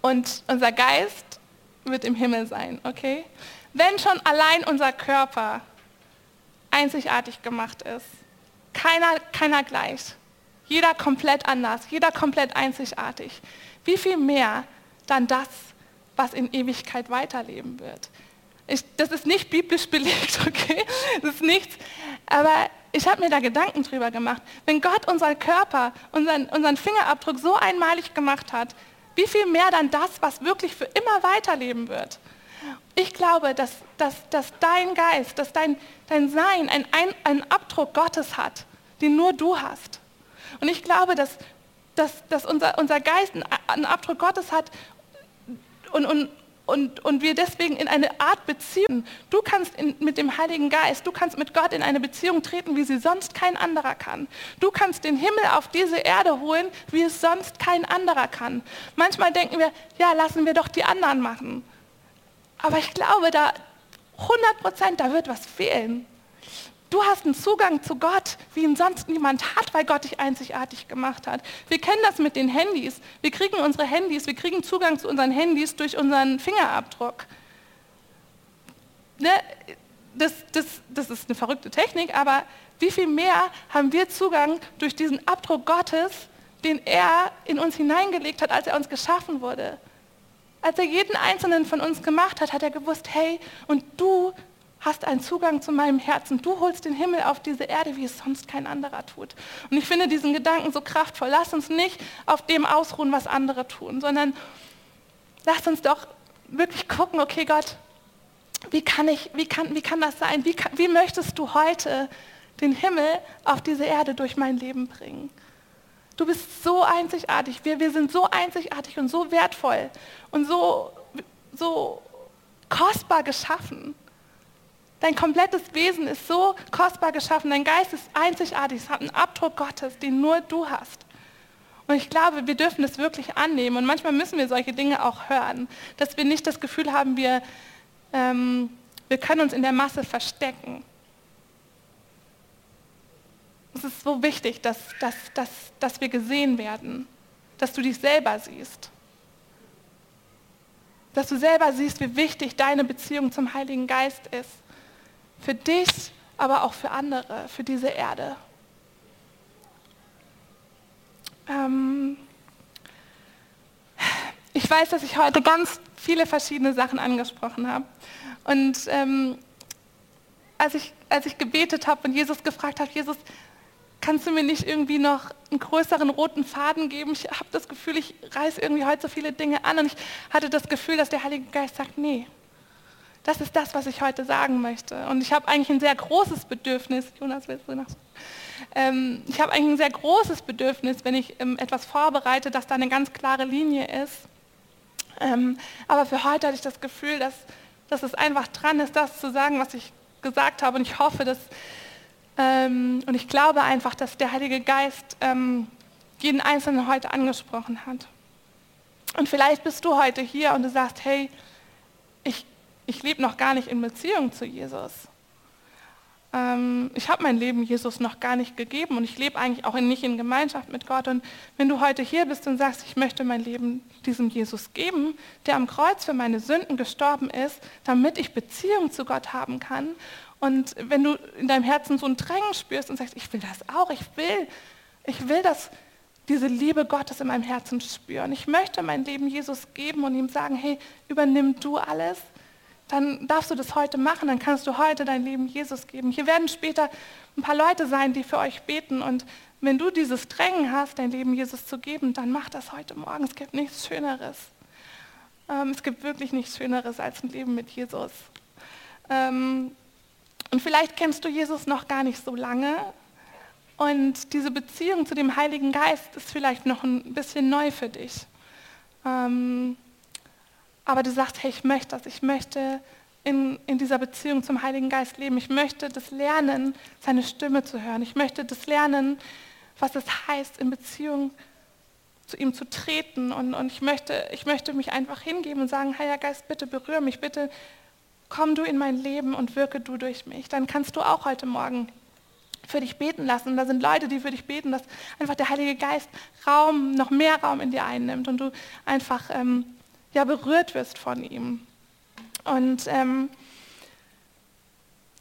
und unser Geist wird im Himmel sein, okay? Wenn schon allein unser Körper einzigartig gemacht ist, keiner, keiner gleich, jeder komplett anders, jeder komplett einzigartig, wie viel mehr dann das, was in Ewigkeit weiterleben wird. Ich, das ist nicht biblisch belegt, okay? Das ist nichts. Aber ich habe mir da Gedanken drüber gemacht. Wenn Gott unseren Körper, unseren, unseren Fingerabdruck so einmalig gemacht hat, wie viel mehr dann das, was wirklich für immer weiterleben wird? Ich glaube, dass, dass, dass dein Geist, dass dein, dein Sein einen, einen Abdruck Gottes hat, den nur du hast. Und ich glaube, dass, dass, dass unser, unser Geist einen Abdruck Gottes hat und, und, und, und wir deswegen in eine Art Beziehung, du kannst in, mit dem Heiligen Geist, du kannst mit Gott in eine Beziehung treten, wie sie sonst kein anderer kann. Du kannst den Himmel auf diese Erde holen, wie es sonst kein anderer kann. Manchmal denken wir, ja, lassen wir doch die anderen machen. Aber ich glaube, da 100 Prozent, da wird was fehlen. Du hast einen Zugang zu Gott, wie ihn sonst niemand hat, weil Gott dich einzigartig gemacht hat. Wir kennen das mit den Handys. Wir kriegen unsere Handys, wir kriegen Zugang zu unseren Handys durch unseren Fingerabdruck. Ne? Das, das, das ist eine verrückte Technik, aber wie viel mehr haben wir Zugang durch diesen Abdruck Gottes, den er in uns hineingelegt hat, als er uns geschaffen wurde? Als er jeden einzelnen von uns gemacht hat, hat er gewusst, hey, und du hast einen Zugang zu meinem Herzen. Du holst den Himmel auf diese Erde, wie es sonst kein anderer tut. Und ich finde diesen Gedanken so kraftvoll. Lass uns nicht auf dem ausruhen, was andere tun, sondern lass uns doch wirklich gucken, okay Gott, wie kann, ich, wie kann, wie kann das sein? Wie, kann, wie möchtest du heute den Himmel auf diese Erde durch mein Leben bringen? Du bist so einzigartig. Wir, wir sind so einzigartig und so wertvoll und so, so kostbar geschaffen. Dein komplettes Wesen ist so kostbar geschaffen, dein Geist ist einzigartig, es hat einen Abdruck Gottes, den nur du hast. Und ich glaube, wir dürfen das wirklich annehmen und manchmal müssen wir solche Dinge auch hören, dass wir nicht das Gefühl haben, wir, ähm, wir können uns in der Masse verstecken. Es ist so wichtig, dass, dass, dass, dass wir gesehen werden, dass du dich selber siehst. Dass du selber siehst, wie wichtig deine Beziehung zum Heiligen Geist ist. Für dich, aber auch für andere, für diese Erde. Ähm ich weiß, dass ich heute ganz viele verschiedene Sachen angesprochen habe. Und ähm, als, ich, als ich gebetet habe und Jesus gefragt habe, Jesus, kannst du mir nicht irgendwie noch einen größeren roten Faden geben? Ich habe das Gefühl, ich reiße irgendwie heute so viele Dinge an und ich hatte das Gefühl, dass der Heilige Geist sagt, nee, das ist das, was ich heute sagen möchte. Und ich habe eigentlich ein sehr großes Bedürfnis, Jonas, willst du noch? Ähm, ich habe eigentlich ein sehr großes Bedürfnis, wenn ich ähm, etwas vorbereite, dass da eine ganz klare Linie ist. Ähm, aber für heute hatte ich das Gefühl, dass, dass es einfach dran ist, das zu sagen, was ich gesagt habe. Und ich hoffe, dass, und ich glaube einfach, dass der Heilige Geist ähm, jeden Einzelnen heute angesprochen hat. Und vielleicht bist du heute hier und du sagst, hey, ich ich lebe noch gar nicht in Beziehung zu Jesus. Ähm, ich habe mein Leben Jesus noch gar nicht gegeben und ich lebe eigentlich auch nicht in Gemeinschaft mit Gott. Und wenn du heute hier bist und sagst, ich möchte mein Leben diesem Jesus geben, der am Kreuz für meine Sünden gestorben ist, damit ich Beziehung zu Gott haben kann. Und wenn du in deinem Herzen so ein Drängen spürst und sagst, ich will das auch, ich will, ich will das, diese Liebe Gottes in meinem Herzen spüren. Ich möchte mein Leben Jesus geben und ihm sagen, hey, übernimm du alles dann darfst du das heute machen, dann kannst du heute dein Leben Jesus geben. Hier werden später ein paar Leute sein, die für euch beten und wenn du dieses Drängen hast, dein Leben Jesus zu geben, dann mach das heute Morgen. Es gibt nichts Schöneres. Ähm, es gibt wirklich nichts Schöneres als ein Leben mit Jesus. Ähm, und vielleicht kennst du Jesus noch gar nicht so lange und diese Beziehung zu dem Heiligen Geist ist vielleicht noch ein bisschen neu für dich. Ähm, aber du sagst, hey, ich möchte das, ich möchte in, in dieser Beziehung zum Heiligen Geist leben. Ich möchte das lernen, seine Stimme zu hören. Ich möchte das lernen, was es heißt, in Beziehung zu ihm zu treten. Und, und ich, möchte, ich möchte mich einfach hingeben und sagen, Heiliger Geist, bitte berühre mich, bitte komm du in mein Leben und wirke du durch mich. Dann kannst du auch heute Morgen für dich beten lassen. Und da sind Leute, die für dich beten, dass einfach der Heilige Geist Raum, noch mehr Raum in dir einnimmt und du einfach ähm, ja, berührt wirst von ihm. Und ähm,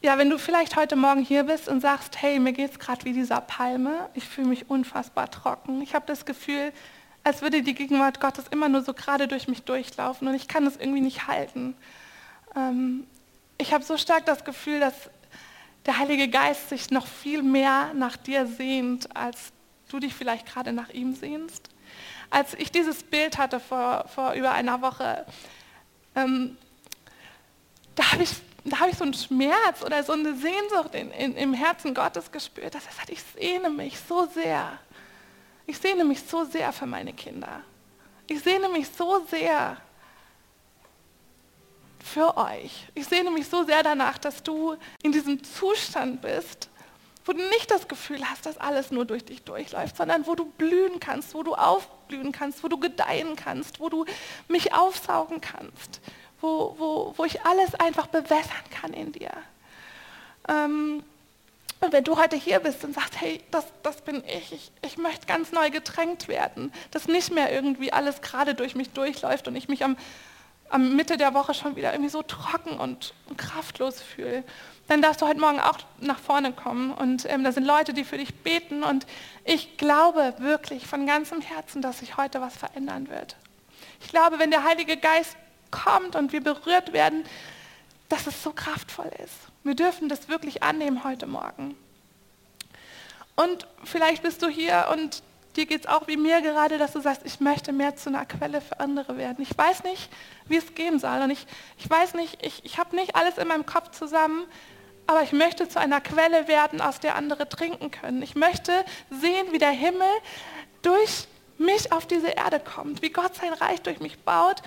ja, wenn du vielleicht heute Morgen hier bist und sagst, hey, mir geht es gerade wie dieser Palme, ich fühle mich unfassbar trocken. Ich habe das Gefühl, als würde die Gegenwart Gottes immer nur so gerade durch mich durchlaufen und ich kann das irgendwie nicht halten. Ähm, ich habe so stark das Gefühl, dass der Heilige Geist sich noch viel mehr nach dir sehnt, als du dich vielleicht gerade nach ihm sehnst. Als ich dieses Bild hatte vor, vor über einer Woche, ähm, da habe ich, hab ich so einen Schmerz oder so eine Sehnsucht in, in, im Herzen Gottes gespürt, dass er sagt, ich sehne mich so sehr. Ich sehne mich so sehr für meine Kinder. Ich sehne mich so sehr für euch. Ich sehne mich so sehr danach, dass du in diesem Zustand bist, wo du nicht das Gefühl hast, dass alles nur durch dich durchläuft, sondern wo du blühen kannst, wo du aufblühen kannst, wo du gedeihen kannst, wo du mich aufsaugen kannst, wo, wo, wo ich alles einfach bewässern kann in dir. Ähm, und wenn du heute hier bist und sagst, hey, das, das bin ich. ich, ich möchte ganz neu getränkt werden, dass nicht mehr irgendwie alles gerade durch mich durchläuft und ich mich am, am Mitte der Woche schon wieder irgendwie so trocken und, kraftlos fühle, dann darfst du heute Morgen auch nach vorne kommen. Und ähm, da sind Leute, die für dich beten. Und ich glaube wirklich von ganzem Herzen, dass sich heute was verändern wird. Ich glaube, wenn der Heilige Geist kommt und wir berührt werden, dass es so kraftvoll ist. Wir dürfen das wirklich annehmen heute Morgen. Und vielleicht bist du hier und dir geht es auch wie mir gerade, dass du sagst, ich möchte mehr zu einer Quelle für andere werden. Ich weiß nicht, wie es gehen soll. Und ich, ich weiß nicht, ich, ich habe nicht alles in meinem Kopf zusammen, aber ich möchte zu einer Quelle werden, aus der andere trinken können. Ich möchte sehen, wie der Himmel durch mich auf diese Erde kommt, wie Gott sein Reich durch mich baut.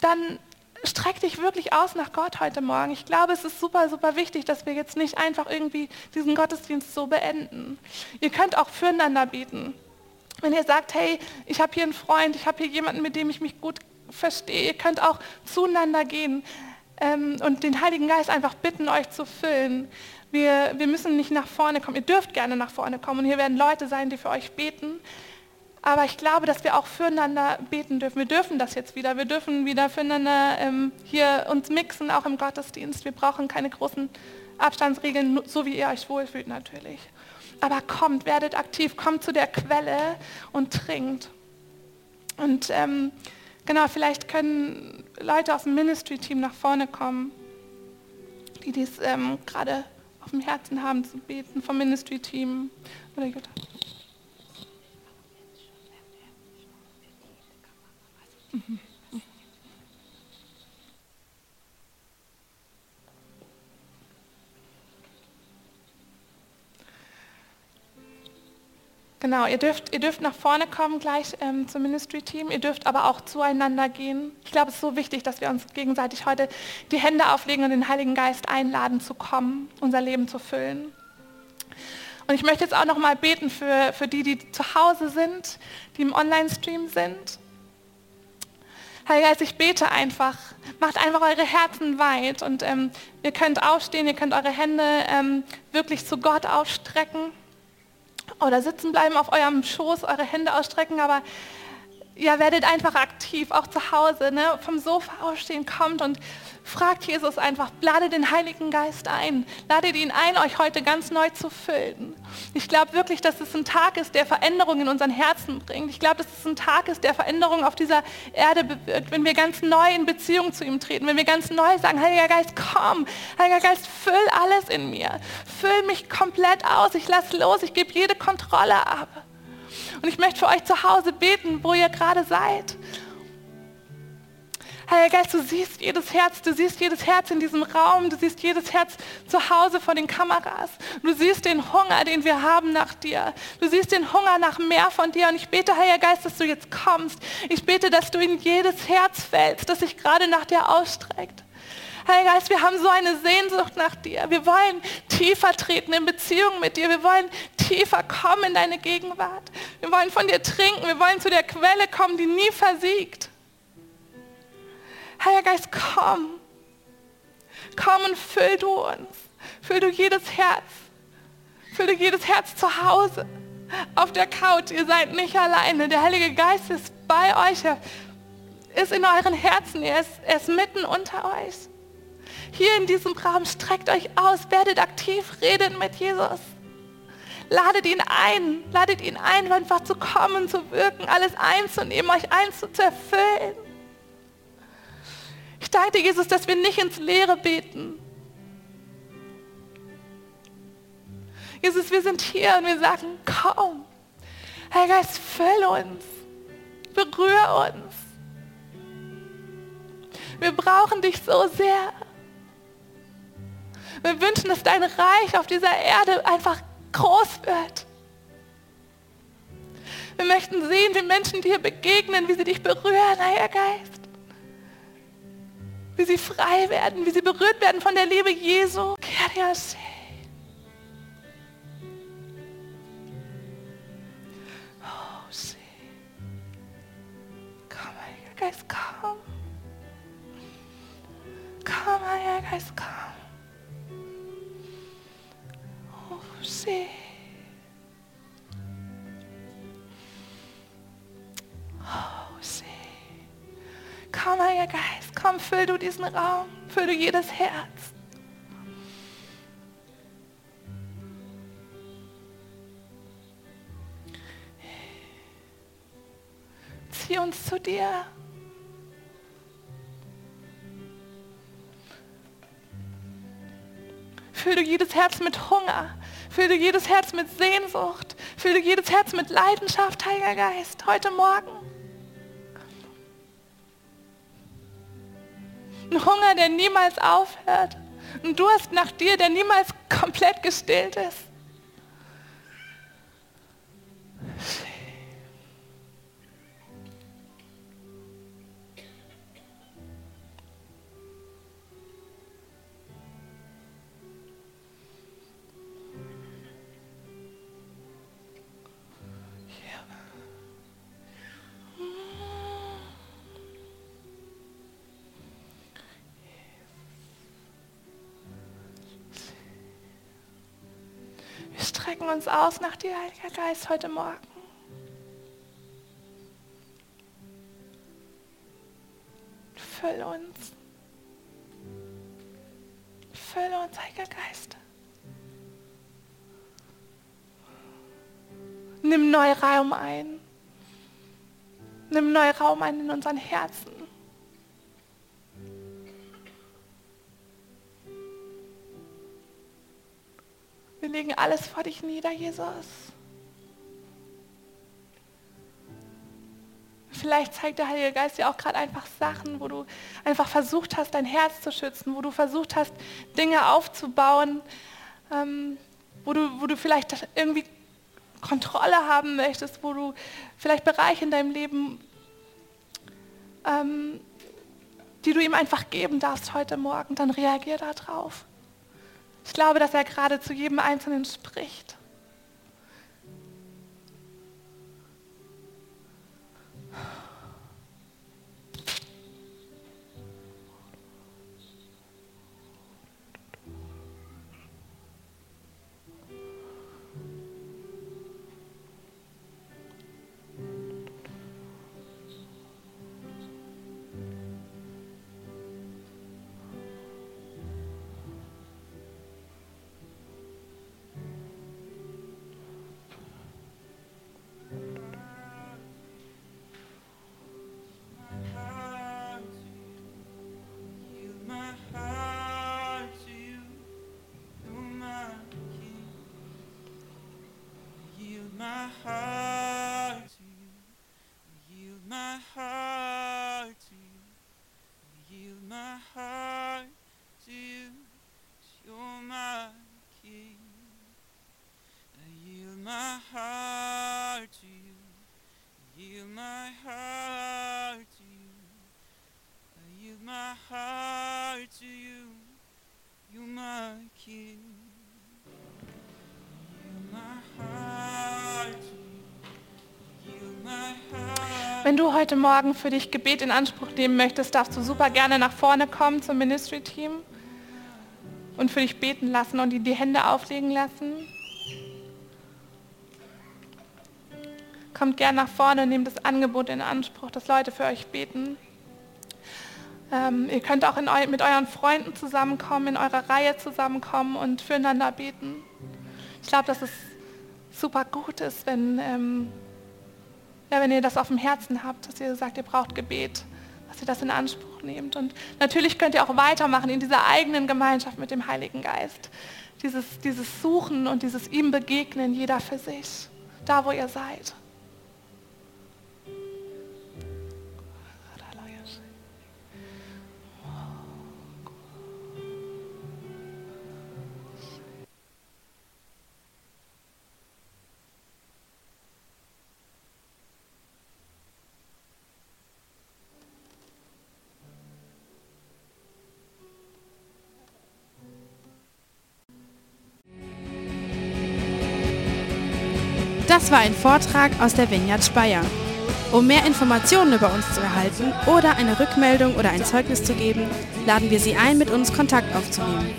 Dann streck dich wirklich aus nach Gott heute Morgen. Ich glaube, es ist super, super wichtig, dass wir jetzt nicht einfach irgendwie diesen Gottesdienst so beenden. Ihr könnt auch füreinander beten. Wenn ihr sagt, hey, ich habe hier einen Freund, ich habe hier jemanden, mit dem ich mich gut verstehe, ihr könnt auch zueinander gehen ähm, und den Heiligen Geist einfach bitten, euch zu füllen. Wir, wir müssen nicht nach vorne kommen. Ihr dürft gerne nach vorne kommen und hier werden Leute sein, die für euch beten. Aber ich glaube, dass wir auch füreinander beten dürfen. Wir dürfen das jetzt wieder. Wir dürfen wieder füreinander ähm, hier uns mixen, auch im Gottesdienst. Wir brauchen keine großen Abstandsregeln, so wie ihr euch wohlfühlt natürlich aber kommt, werdet aktiv, kommt zu der Quelle und trinkt. Und ähm, genau, vielleicht können Leute aus dem Ministry-Team nach vorne kommen, die dies ähm, gerade auf dem Herzen haben zu beten, vom Ministry-Team. Oder Jutta. Mhm. Genau, ihr dürft, ihr dürft nach vorne kommen gleich ähm, zum Ministry-Team. Ihr dürft aber auch zueinander gehen. Ich glaube, es ist so wichtig, dass wir uns gegenseitig heute die Hände auflegen und den Heiligen Geist einladen zu kommen, unser Leben zu füllen. Und ich möchte jetzt auch noch mal beten für, für die, die zu Hause sind, die im Online-Stream sind. Heiliger Geist, ich bete einfach, macht einfach eure Herzen weit und ähm, ihr könnt aufstehen, ihr könnt eure Hände ähm, wirklich zu Gott ausstrecken oder sitzen bleiben auf eurem Schoß, eure Hände ausstrecken, aber ja, werdet einfach aktiv, auch zu Hause, ne? vom Sofa aufstehen, kommt und fragt Jesus einfach, lade den Heiligen Geist ein, ladet ihn ein, euch heute ganz neu zu füllen. Ich glaube wirklich, dass es ein Tag ist, der Veränderung in unseren Herzen bringt. Ich glaube, dass es ein Tag ist, der Veränderung auf dieser Erde bewirkt, wenn wir ganz neu in Beziehung zu ihm treten, wenn wir ganz neu sagen, Heiliger Geist, komm, Heiliger Geist, füll alles in mir, füll mich komplett aus, ich lasse los, ich gebe jede Kontrolle ab. Und ich möchte für euch zu Hause beten, wo ihr gerade seid. Heiliger Geist, du siehst jedes Herz, du siehst jedes Herz in diesem Raum, du siehst jedes Herz zu Hause vor den Kameras. Du siehst den Hunger, den wir haben nach dir. Du siehst den Hunger nach mehr von dir. Und ich bete, Heiliger Geist, dass du jetzt kommst. Ich bete, dass du in jedes Herz fällst, das sich gerade nach dir ausstreckt. Heiliger Geist, wir haben so eine Sehnsucht nach dir. Wir wollen tiefer treten in Beziehung mit dir. Wir wollen tiefer kommen in deine Gegenwart. Wir wollen von dir trinken. Wir wollen zu der Quelle kommen, die nie versiegt. Heiliger Geist, komm. Komm und füll du uns. Füll du jedes Herz. Füll du jedes Herz zu Hause. Auf der Couch. Ihr seid nicht alleine. Der Heilige Geist ist bei euch. Er ist in euren Herzen. Er ist, er ist mitten unter euch. Hier in diesem Raum streckt euch aus. Werdet aktiv. Redet mit Jesus. Ladet ihn ein. Ladet ihn ein, einfach zu kommen, zu wirken, alles einzunehmen, euch einzuzerfüllen. Ich danke dir, Jesus, dass wir nicht ins Leere beten. Jesus, wir sind hier und wir sagen, komm. Herr Geist, füll uns. Berühr uns. Wir brauchen dich so sehr. Wir wünschen, dass dein Reich auf dieser Erde einfach groß wird. Wir möchten sehen, wie Menschen dir begegnen, wie sie dich berühren, Herr Geist wie sie frei werden, wie sie berührt werden von der Liebe Jesu. Oh, Heiliger Geist, komm. Komm, Heiliger Geist, komm. See. Oh, see. Komm, Heiliger Geist, komm, füll du diesen Raum, füll du jedes Herz. Zieh uns zu dir. Füll du jedes Herz mit Hunger. Füll du jedes Herz mit Sehnsucht. Füll du jedes Herz mit Leidenschaft, Heiliger Geist, heute Morgen. Ein Hunger, der niemals aufhört. Ein Durst nach dir, der niemals komplett gestillt ist. Uns aus nach dir, Heiliger Geist, heute Morgen. Füll uns. Füll uns, Heiliger Geist. Nimm neu Raum ein. Nimm neu Raum ein in unseren Herzen. Legen alles vor dich nieder, Jesus. Vielleicht zeigt der Heilige Geist dir auch gerade einfach Sachen, wo du einfach versucht hast, dein Herz zu schützen, wo du versucht hast, Dinge aufzubauen, ähm, wo, du, wo du vielleicht irgendwie Kontrolle haben möchtest, wo du vielleicht Bereiche in deinem Leben, ähm, die du ihm einfach geben darfst heute Morgen, dann reagier darauf. Ich glaube, dass er gerade zu jedem Einzelnen spricht. Wenn du heute Morgen für dich Gebet in Anspruch nehmen möchtest, darfst du super gerne nach vorne kommen zum Ministry-Team und für dich beten lassen und dir die Hände auflegen lassen. Kommt gerne nach vorne und nehmt das Angebot in Anspruch, dass Leute für euch beten. Ähm, ihr könnt auch eu mit euren Freunden zusammenkommen, in eurer Reihe zusammenkommen und füreinander beten. Ich glaube, dass es super gut ist, wenn, ähm, ja, wenn ihr das auf dem Herzen habt, dass ihr sagt, ihr braucht Gebet, dass ihr das in Anspruch nehmt. Und natürlich könnt ihr auch weitermachen in dieser eigenen Gemeinschaft mit dem Heiligen Geist. Dieses, dieses Suchen und dieses ihm begegnen, jeder für sich, da wo ihr seid. War ein Vortrag aus der Vineyard Speyer. Um mehr Informationen über uns zu erhalten oder eine Rückmeldung oder ein Zeugnis zu geben, laden wir Sie ein, mit uns Kontakt aufzunehmen.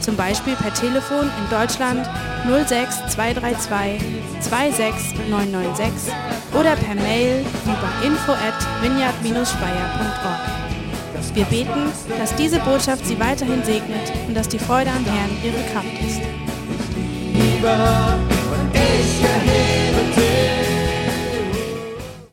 Zum Beispiel per Telefon in Deutschland 06 232 26 996 oder per Mail über info at vineyard-speyer.org. Wir beten, dass diese Botschaft Sie weiterhin segnet und dass die Freude am Herrn Ihre Kraft ist.